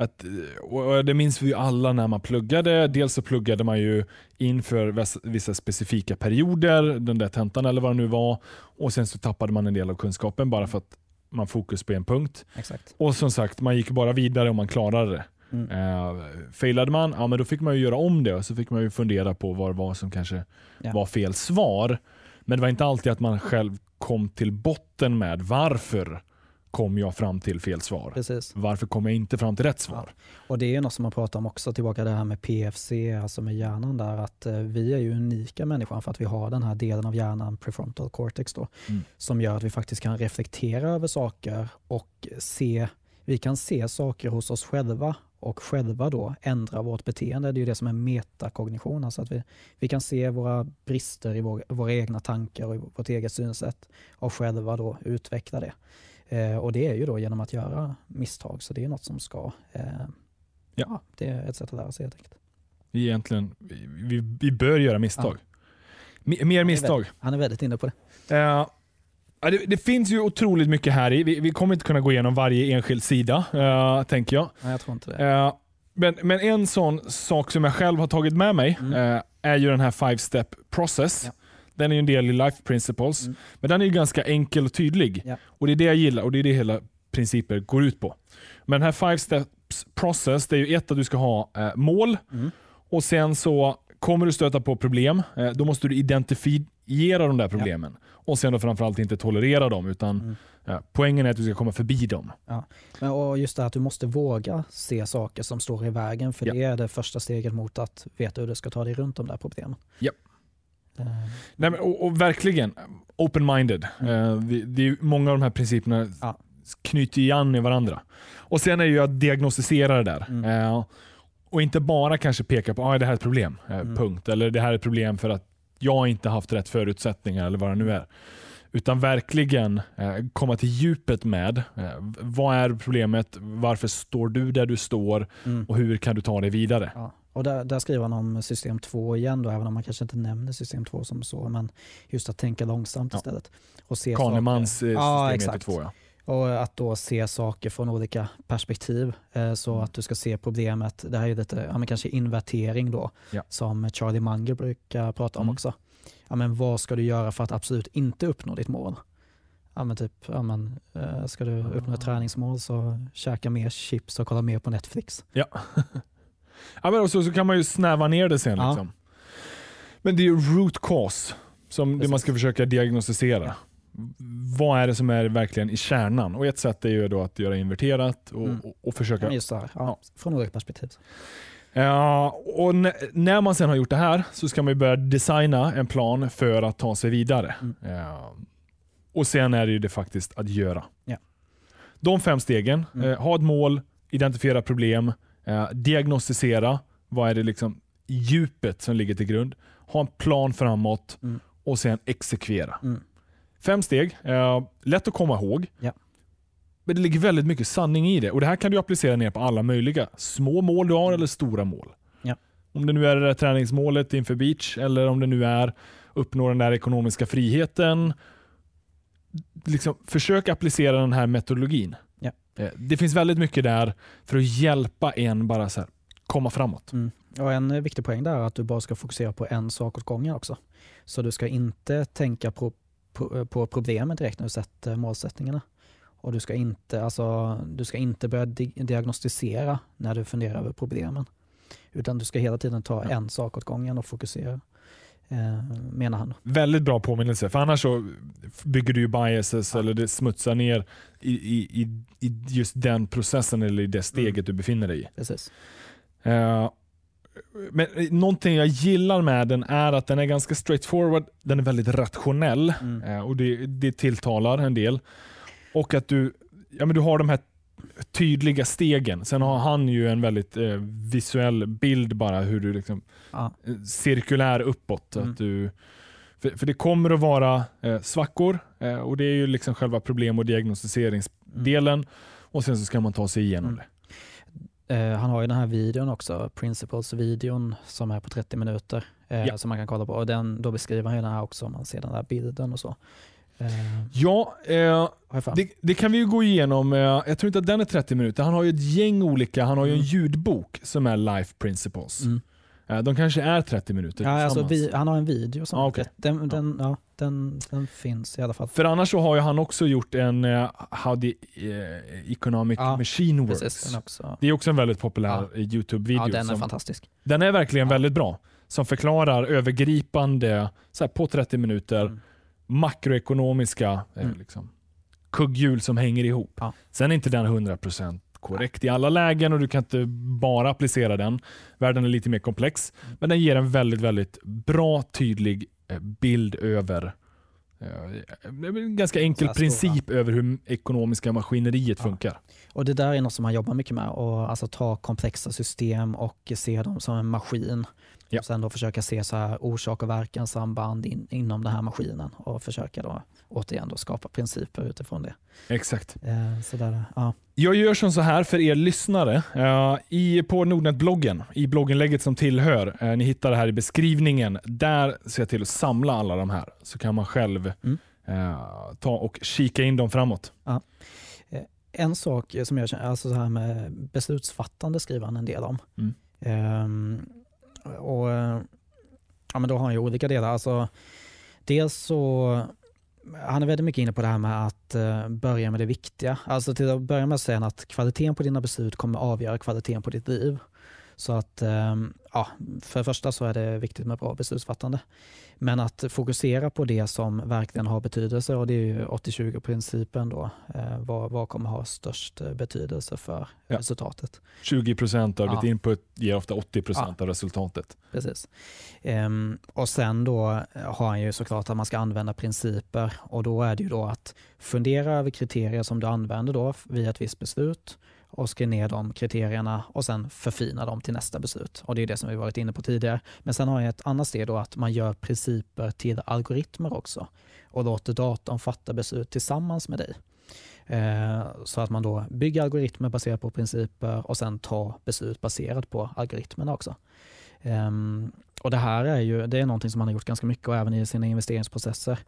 S1: Att, och det minns vi ju alla när man pluggade. Dels så pluggade man ju inför vissa specifika perioder, den där tentan eller vad det nu var. Och sen så tappade man en del av kunskapen bara för att man fokus på en punkt.
S2: exakt.
S1: Och som sagt, man gick bara vidare och man klarade det.
S2: Mm.
S1: Eh, failade man, ja men då fick man ju göra om det och så fick man ju fundera på vad det var som kanske
S2: Ja.
S1: var fel svar. Men det var inte alltid att man själv kom till botten med varför kom jag fram till fel svar.
S2: Precis.
S1: Varför kom jag inte fram till rätt svar?
S2: Och det är något som man pratar om också, tillbaka det här med PFC, alltså med hjärnan där, att eh, vi är ju unika människan för att vi har den här delen av hjärnan, prefrontal cortex då,
S1: Mm.
S2: som gör att vi faktiskt kan reflektera över saker och se, vi kan se saker hos oss själva och själva då ändra vårt beteende. Det är ju det som är metakognition, alltså att vi, vi kan se våra brister i vår, våra egna tankar och vårt eget synsätt och själva då utveckla det. Eh, och det är ju då genom att göra misstag, så det är något som ska, eh, ja. ja. det är ett sätt att lära sig helt enkelt.
S1: Egentligen, vi, vi bör göra misstag. Ja. Mer misstag.
S2: Han är väldigt inne på det.
S1: Uh, det, det, finns ju otroligt mycket här i. Vi, vi, kommer inte kunna gå igenom varje enskild sida, uh, tänker jag.
S2: Nej, jag tror inte det.
S1: Uh, men, men, en sån sak som jag själv har tagit med mig mm. är ju den här five step process. Ja. Den är ju en del i Life Principles, mm. men den är ju ganska enkel och tydlig. Ja. Och Det är det jag gillar och det är det hela principen går ut på. Men den här five steps process, det är ju ett att du ska ha eh, mål mm. och sen så kommer du stöta på problem. Eh, då måste du identifiera de där problemen. Ja. Och sen då framförallt inte tolerera dem, utan mm. ja, poängen är att du ska komma förbi dem.
S2: Ja. Men, och just det att du måste våga se saker som står i vägen, för det är det första steget mot att veta hur du ska ta dig runt de där problemen.
S1: Ja. Nej, men, och, och, verkligen open-minded. Mm. Uh, det, det, är många av de här principerna ja. knyter igen i varandra. Och Sen är ju att diagnostisera det där. Mm. Uh, och inte bara kanske peka på att ah, det här är ett problem, mm. punkt. Eller det här är ett problem för att jag inte haft rätt förutsättningar eller vad det nu är. Utan verkligen eh, komma till djupet med eh, vad är problemet, varför står du där du står mm. och hur kan du ta dig vidare. Ja.
S2: Och där, där, skriver han om system 2 igen, då, även om man kanske inte nämner system 2 som så, men just att tänka långsamt ja. istället. Och se
S1: Kahnemans saker. Eh, system ja, 2 ja.
S2: Och att då se saker från olika perspektiv. Eh, så mm. att du ska se problemet, det här är lite, ja, men kanske invertering då, ja. som Charlie Munger brukar prata om mm. också. Ja, men vad ska du göra för att absolut inte uppnå ditt mål? Ja, men typ, ja, men, eh, ska du uppnå ett träningsmål så käka mer chips och kolla mer på Netflix.
S1: Ja, ja men också, så kan man ju snäva ner det sen. Ja. Liksom. Men det är ju root cause som det man ska försöka diagnostisera vad är det som är verkligen i kärnan? Och Ett sätt är ju då att göra inverterat och, mm. och, och försöka...
S2: Just det, ja, ja. Från olika perspektiv.
S1: Ja, och när man sen har gjort det här så ska man börja designa en plan för att ta sig vidare. Mm. Ja. Och Sen är det ju det faktiskt att göra. Ja. De fem stegen, mm. eh, ha ett mål, identifiera problem, eh, diagnostisera, vad är det liksom djupet som ligger till grund, ha en plan framåt mm. och sen exekvera. Mm. Fem steg, eh, lätt att komma ihåg. Ja. Men det ligger väldigt mycket sanning i det. Och Det här kan du applicera ner på alla möjliga små mål du har eller stora mål. Ja. Om det nu är det träningsmålet inför beach eller om det nu är uppnå den där ekonomiska friheten. Liksom, försök applicera den här metodologin. Eh, det finns väldigt mycket där för att hjälpa en bara så här, komma framåt. Mm.
S2: Och En viktig poäng där är att du bara ska fokusera på en sak åt gången också. Så du ska inte tänka på på, på problemet direkt när du sätter målsättningarna. Och du ska inte, alltså, du ska inte börja di diagnostisera när du funderar över problemen. Utan du ska hela tiden ta ja. en sak åt gången och fokusera. Eh, menar han.
S1: Väldigt bra påminnelse, för annars så bygger du ju biases ja. eller det smutsar ner i, i, i, just den processen eller i det steget mm. du befinner dig i.
S2: Precis.
S1: Uh, men någonting jag gillar med den är att den är ganska straightforward, den är väldigt rationell mm. Eh, och det, det tilltalar en del. Och att du, ja, men du har de här tydliga stegen. Sen har han ju en väldigt eh, visuell bild bara hur du liksom ah. cirkulär uppåt. Mm. Att du, för, för, det kommer att vara eh, svackor eh, och det är ju liksom själva problem och diagnostiseringsdelen. Mm. Och sen så ska man ta sig igenom mm. det.
S2: Eh, han har ju den här videon också, Principles-videon som är på 30 minuter eh, ja. som man kan kolla på. Och den, då beskriver han ju den här också, om man ser den där bilden och så.
S1: Eh, ja, eh, det, det, kan vi ju gå igenom. jag tror inte att den är 30 minuter. Han har ju ett gäng olika, han har ju en mm. ljudbok som är Life Principles. Mm. De kanske är 30 minuter
S2: ja, alltså vi, Han har en video som ah, okay. den, den, ja. den, den, finns i alla fall.
S1: För annars så har han också gjort en uh, How the uh, Economic ja, Machine Works. Precis, också. Det är också en väldigt populär ja. Youtube-video.
S2: Ja, den är fantastisk.
S1: Den är verkligen väldigt bra. Som förklarar övergripande, så här, på 30 minuter, mm. Makroekonomiska eh, mm. liksom, kugghjul som hänger ihop. Sen är inte den 100% korrekt i alla lägen och du kan inte bara applicera den. Världen är lite mer komplex, men den ger en väldigt, väldigt bra, tydlig eh, bild över är en ganska enkel princip över hur ekonomiska maskineriet ja. funkar.
S2: Och Det där är något som han jobbar mycket med, att alltså ta komplexa system och se dem som en maskin. Ja. Och sen då försöka se så här orsak och verkan samband in, inom den här maskinen och försöka då återigen då skapa principer utifrån det.
S1: Exakt.
S2: Eh, så där, ja.
S1: Jag gör som så här för er lyssnare. Uh, i, på Nordnet-bloggen, i blogginlägget som tillhör, uh, ni hittar det här i beskrivningen. Där ser jag till att samla alla de här så kan man själv mm. uh, ta och kika in dem framåt.
S2: Ja. En sak som jag känner, alltså så här med beslutsfattande skriver han en del om. Mm. Och eh, ja, men Då har han ju olika delar. Alltså, dels så han är väldigt mycket inne på det här med att eh, börja med det viktiga. Alltså till att börja med att säga att kvaliteten på dina beslut kommer avgöra kvaliteten på ditt liv. Så att um, ja, för det första så är det viktigt med bra beslutsfattande. Men att fokusera på det som verkligen har betydelse och det är ju 80-20-principen då. Eh, vad, vad kommer ha störst eh, betydelse för ja. resultatet?
S1: 20 procent av ja. ditt input ger ofta 80 procent ja. av resultatet.
S2: Precis. Um, och sen då har han ju såklart att man ska använda principer och då är det ju då att fundera över kriterier som du använder då vid ett visst beslut och skrev ner de kriterierna och sen förfina dem till nästa beslut. Och Det är det som vi varit inne på tidigare. Men sen har jag ett annat steg då att man gör principer till algoritmer också och låter datorn fatta beslut tillsammans med dig. Eh, så att man då bygger algoritmer baserat på principer och sen tar beslut baserat på algoritmerna också. Um, och Det här är ju det är någonting som han har gjort ganska mycket och även i sina investeringsprocesser.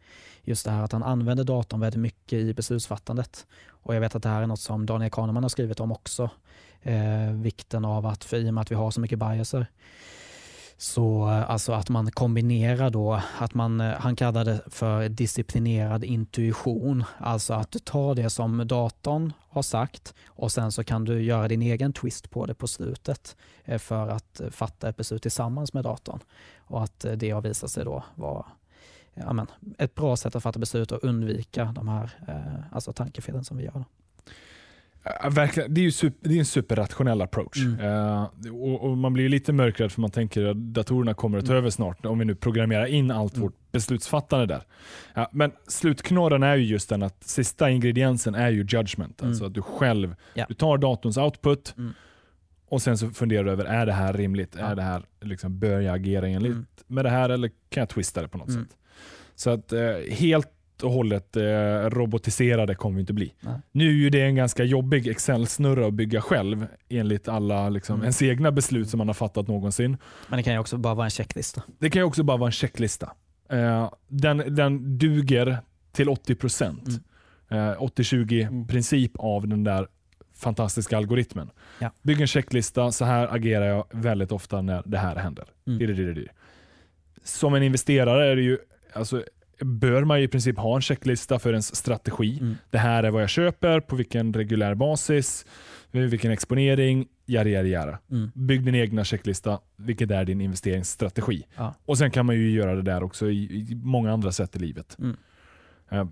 S2: Just det här att han använder datorn väldigt mycket i beslutsfattandet. Och Jag vet att det här är något som Daniel Kahneman har skrivit om också. Eh, vikten av att, för i och med att vi har så mycket biaser, så eh, alltså att man kombinerar då, att man, eh, han kallar det för disciplinerad intuition. Alltså att du tar det som datorn har sagt och sen så kan du göra din egen twist på det på slutet eh, för att fatta ett beslut tillsammans med datorn. Och att det har visat sig då vara ja, men, ett bra sätt att fatta beslut och undvika de här alltså tankefelen som vi gör.
S1: Verkligen, det är ju super, det är en superrationell approach. Mm. Uh, och, och, Man blir lite mörkrädd för man tänker att datorerna kommer att ta mm. över snart om vi nu programmerar in allt mm. vårt beslutsfattande där. Uh, men slutknorren är ju just den att sista ingrediensen är ju judgment. Mm. Alltså att du själv yeah. du tar datorns output mm. och sen så funderar du över, är det här rimligt? Är det här, liksom, bör jag agera enligt mm. med det här eller kan jag twista det på något sätt? Så att uh, helt och hållet eh, robotiserade kommer vi inte bli. Nej. Nu är ju det en ganska jobbig Excel-snurra att bygga själv enligt alla liksom, mm. ens egna beslut som man har fattat någonsin.
S2: Men det kan ju också bara vara en checklista.
S1: Det kan ju också bara vara en checklista. Eh, den, den duger till 80 procent. Mm. Eh, 80-20 mm. princip av den där fantastiska algoritmen. Ja. Bygg en checklista, så här agerar jag väldigt ofta när det här händer. Mm. Som en investerare är det ju alltså, bör man i princip ha en checklista för ens strategi. Mm. Det här är vad jag köper, på vilken reguljär basis, vilken exponering, jari jari jara. Mm. Bygg din egna checklista, vilket är din investeringsstrategi. Ja. Och Sen kan man ju göra det där också i, i många andra sätt i livet. Mm. Uh,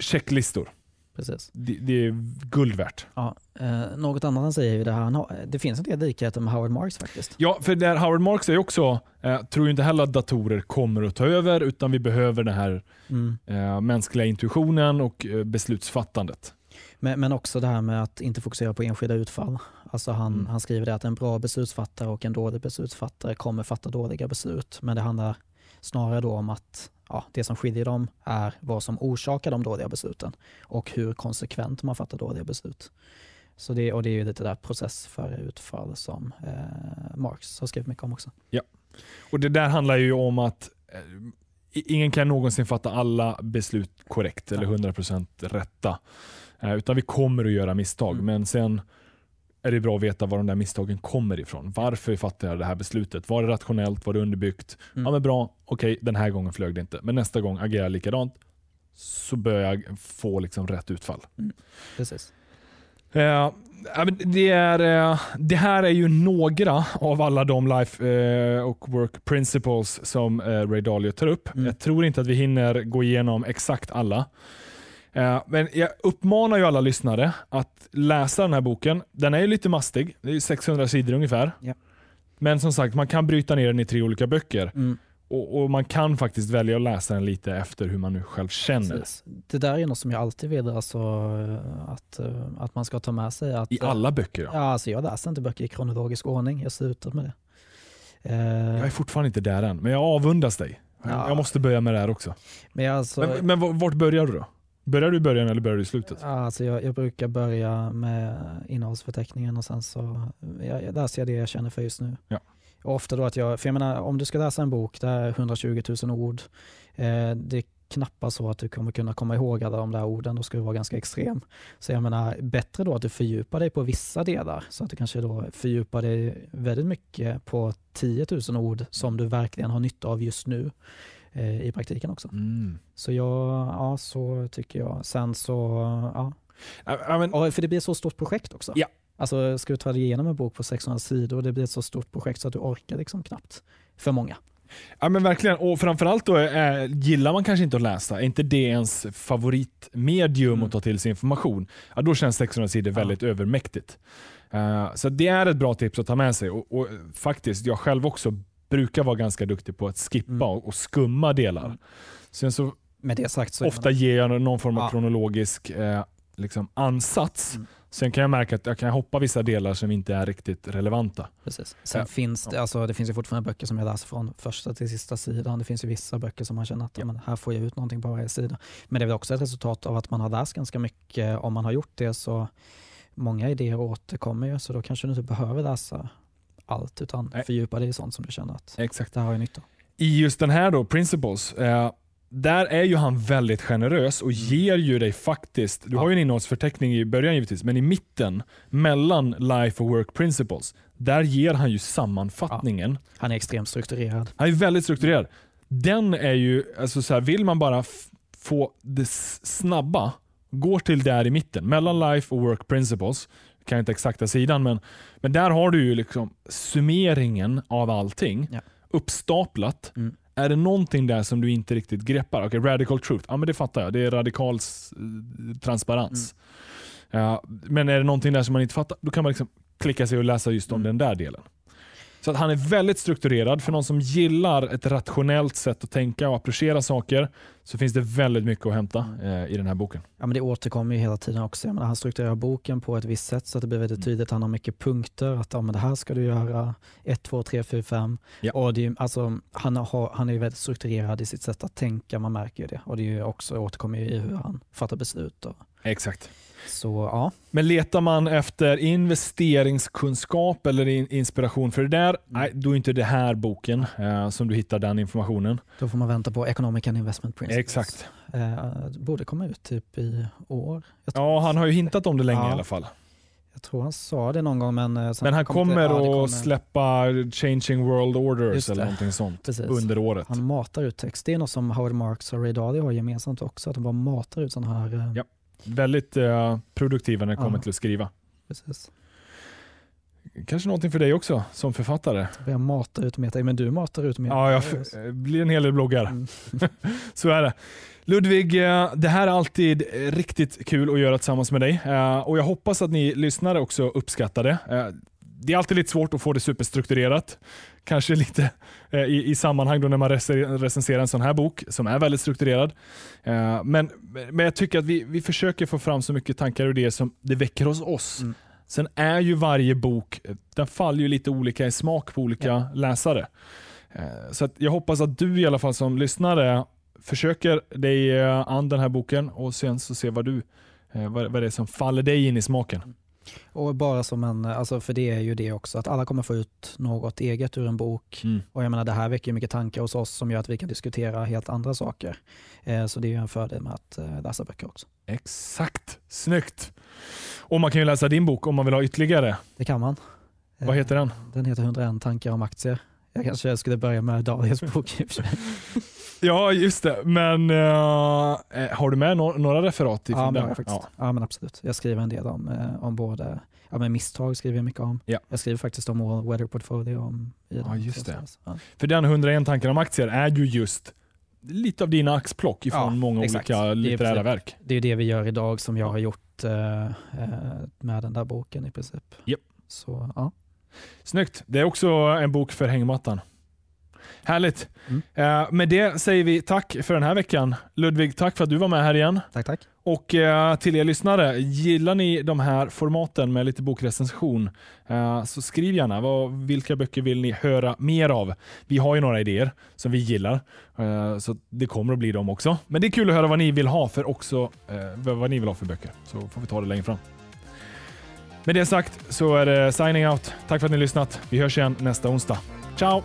S1: checklistor.
S2: Precis.
S1: Det, det, är guld värt.
S2: Ja, eh, något annat han säger är det här, det finns en del likheter med Howard Marks faktiskt.
S1: Ja, för där Howard Marks säger också, eh, tror inte heller att datorer kommer att ta över, utan vi behöver den här mm. eh, mänskliga intuitionen och eh, beslutsfattandet.
S2: Men, men, också det här med att inte fokusera på enskilda utfall. Alltså han, mm. han skriver det att en bra beslutsfattare och en dålig beslutsfattare kommer fatta dåliga beslut, men det handlar snarare då om att ja, det som skiljer dem är vad som orsakar de dåliga besluten och hur konsekvent man fattar dåliga beslut. Så det, och det är ju lite där process för utfall som eh, Marx har skrivit mycket om också.
S1: Ja, och det där handlar ju om att eh, ingen kan någonsin fatta alla beslut korrekt eller 100% rätta. Eh, utan vi kommer att göra misstag, mm. men sen är det bra att veta var de där misstagen kommer ifrån. Varför fattade jag det här beslutet? Var det rationellt? Var det underbyggt? Mm. Ja men Bra, okej okay, den här gången flög det inte. Men nästa gång agerar jag likadant så bör jag få liksom rätt utfall. Mm.
S2: Precis.
S1: Uh, det, är, uh, det här är ju några av alla de life uh, och work principles som Ray Dalio tar upp. Mm. Jag tror inte att vi hinner gå igenom exakt alla. Eh, men jag uppmanar ju alla lyssnare att läsa den här boken. Den är ju lite mastig, det är 600 sidor ungefär. Ja. Men som sagt, man kan bryta ner den i tre olika böcker. Mm. och, och, man kan faktiskt välja att läsa den lite efter hur man nu själv känner. Precis.
S2: Det där är något som jag alltid vill alltså, att, att man ska ta med sig. Att,
S1: I alla böcker? Ja.
S2: alltså jag läser inte böcker i kronologisk ordning, jag har slutat med det.
S1: Jag är fortfarande inte där än, men jag avundas dig. Ja. Jag måste börja med det här också. Men, alltså, men, men vart börjar du då? Börjar du i början eller börjar du i slutet?
S2: Alltså jag, jag brukar börja med innehållsförteckningen och sen så jag, jag läser jag det jag känner för just nu.
S1: Ja.
S2: Och ofta då att jag, för jag menar om du ska läsa en bok, det är 120 000 ord. Eh, det är knappast så att du kommer kunna komma ihåg alla de där orden, då ska du vara ganska extrem. Så jag menar, bättre då att du fördjupar dig på vissa delar, så att du kanske då fördjupar dig väldigt mycket på 10 000 ord som du verkligen har nytta av just nu eh, i praktiken också.
S1: Mm.
S2: Så jag, ja så tycker jag. Sen så, ja.
S1: I mean,
S2: för det blir ett så stort projekt också.
S1: Ja.
S2: Alltså ska du ta dig igenom en bok på 600 sidor, det blir ett så stort projekt så att du orkar liksom knappt. För många.
S1: Ja men verkligen, och framförallt då är, gillar man kanske inte att läsa, är inte det ens favoritmedium mm. att ta till sig information, ja, då känns 600 sidor väldigt ja. övermäktigt. Uh, så det är ett bra tips att ta med sig och, och, faktiskt, jag själv också brukar vara ganska duktig på att skippa mm. och, skumma delar. Mm. Sen så,
S2: Med det sagt så
S1: ofta ger jag någon form av ja. kronologisk eh, liksom ansats. Mm. Sen kan jag märka att jag kan hoppa vissa delar som inte är riktigt relevanta.
S2: Precis. Sen ja. finns det, alltså, det finns ju fortfarande böcker som jag läser från första till sista sidan. Det finns ju vissa böcker som man känner att ja. men här får jag ut någonting på varje sida. Men det är väl också ett resultat av att man har läst ganska mycket. Om man har gjort det så många idéer återkommer ju, så då kanske du inte behöver läsa allt utan Nej. fördjupa dig i sånt som du känner att
S1: Exakt.
S2: det här har jag nytta
S1: I just den här då, Principles, eh, där är ju han väldigt generös och mm. ger ju dig faktiskt, du ja. har ju en innehållsförteckning i början givetvis, men i mitten mellan Life och Work Principles, där ger han ju sammanfattningen. Ja.
S2: Han är extremt strukturerad.
S1: Han är väldigt strukturerad. Den är ju, alltså så här, vill man bara få det snabba, går till där i mitten, mellan Life och Work Principles, kan inte exakta sidan, men, men där har du ju liksom summeringen av allting ja. uppstaplat. Mm. Är det någonting där som du inte riktigt greppar? Okay, radical truth, ja men det fattar jag. Det är radikal eh, transparens. Mm. Ja, men är det någonting där som man inte fattar, då kan man liksom klicka sig och läsa just om mm. den där delen. Så att han är väldigt strukturerad. För någon som gillar ett rationellt sätt att tänka och approchera saker så finns det väldigt mycket att hämta eh, i den här boken.
S2: Ja, men det återkommer ju hela tiden också. Menar, han strukturerar boken på ett visst sätt så att det blir väldigt mm. tydligt. Han har mycket punkter. Att ja, men det här ska du göra. 1, 2, 3, 4, 5. Och det alltså, han, har, han är väldigt strukturerad i sitt sätt att tänka. Man märker ju det. Och det är också, återkommer i hur han fattar beslut. Och,
S1: Exakt.
S2: Så, ja.
S1: Men letar man efter investeringskunskap eller inspiration för det där, mm. nej, då är inte det här boken eh, som du hittar den informationen.
S2: Då får man vänta på Economic and Investment Principles.
S1: Exakt.
S2: Eh, borde komma ut typ i år.
S1: Ja, han har ju hintat om det länge ja. i alla fall.
S2: Jag tror han sa det någon gång. Men,
S1: eh, men han kommer att ja, släppa Changing World Orders eller någonting sånt Precis. under året.
S2: Han matar ut text. Det är något som Howard Marks och Ray Dalio har gemensamt också. Att de bara matar ut sådana här eh,
S1: ja väldigt uh, produktiva när det kommer till att skriva.
S2: Precis.
S1: Kanske någonting för dig också som författare.
S2: Jag matar ut mer, men du matar ut mer.
S1: Ja, jag blir en hel del bloggar. Mm. Så är det. Ludvig, eh, det här är alltid riktigt kul att göra tillsammans med dig eh, och jag hoppas att ni lyssnare också uppskattar det det är alltid lite svårt att få det superstrukturerat. Kanske lite eh, i, i sammanhang då när man recenserar en sån här bok som är väldigt strukturerad. Eh, men, men jag tycker att vi, vi försöker få fram så mycket tankar och det som det väcker hos oss. Mm. Sen är ju varje bok, den faller ju lite olika i smak på olika ja. läsare. Eh, så jag hoppas att du i alla fall som lyssnare försöker dig eh, an den här boken och sen så se vad du eh, vad, vad det är som faller dig in i smaken.
S2: Och bara som en, alltså för det är ju det också, att alla kommer få ut något eget ur en bok. Mm. Och jag menar det här väcker mycket tankar hos oss som gör att vi kan diskutera helt andra saker. Eh, så det är ju en fördel med att eh, läsa böcker också.
S1: Exakt, snyggt. Och man kan ju läsa din bok om man vill ha ytterligare.
S2: Det kan man.
S1: Vad heter den?
S2: Den heter 101 tankar om aktier. Jag kanske skulle börja med Daniels bok.
S1: ja, just det. Men uh, har du med no några referat
S2: ifrån ja, den? Faktiskt. Ja. ja, men absolut. Jag skriver en del om, eh, om både ja, men misstag skriver jag mycket om.
S1: Ja.
S2: Jag skriver faktiskt om All Weather Portfolio. Om,
S1: i ja, just det. Ja. För den 101 tankar om aktier är ju just lite av dina axplock ifrån ja, många exakt. olika litterära verk.
S2: Det är det vi gör idag som jag har gjort uh, med den där boken i princip.
S1: Yep.
S2: Så, ja.
S1: Snyggt. Det är också en bok för hängmattan. Härligt. Mm. Uh, med det säger vi tack för den här veckan. Ludvig, tack för att du var med här igen.
S2: Tack, tack.
S1: Och uh, till er lyssnare, gillar ni de här formaten med lite bokrecension uh, så skriv gärna vad, vilka böcker vill ni höra mer av. Vi har ju några idéer som vi gillar, så det kommer att bli dem också. Men det är kul att höra vad ni vill ha för också, vad ni vill ha för böcker, så får vi ta det längre fram. Med det sagt så är det signing out. Tack för att ni lyssnat. Vi hörs igen nästa onsdag. Ciao!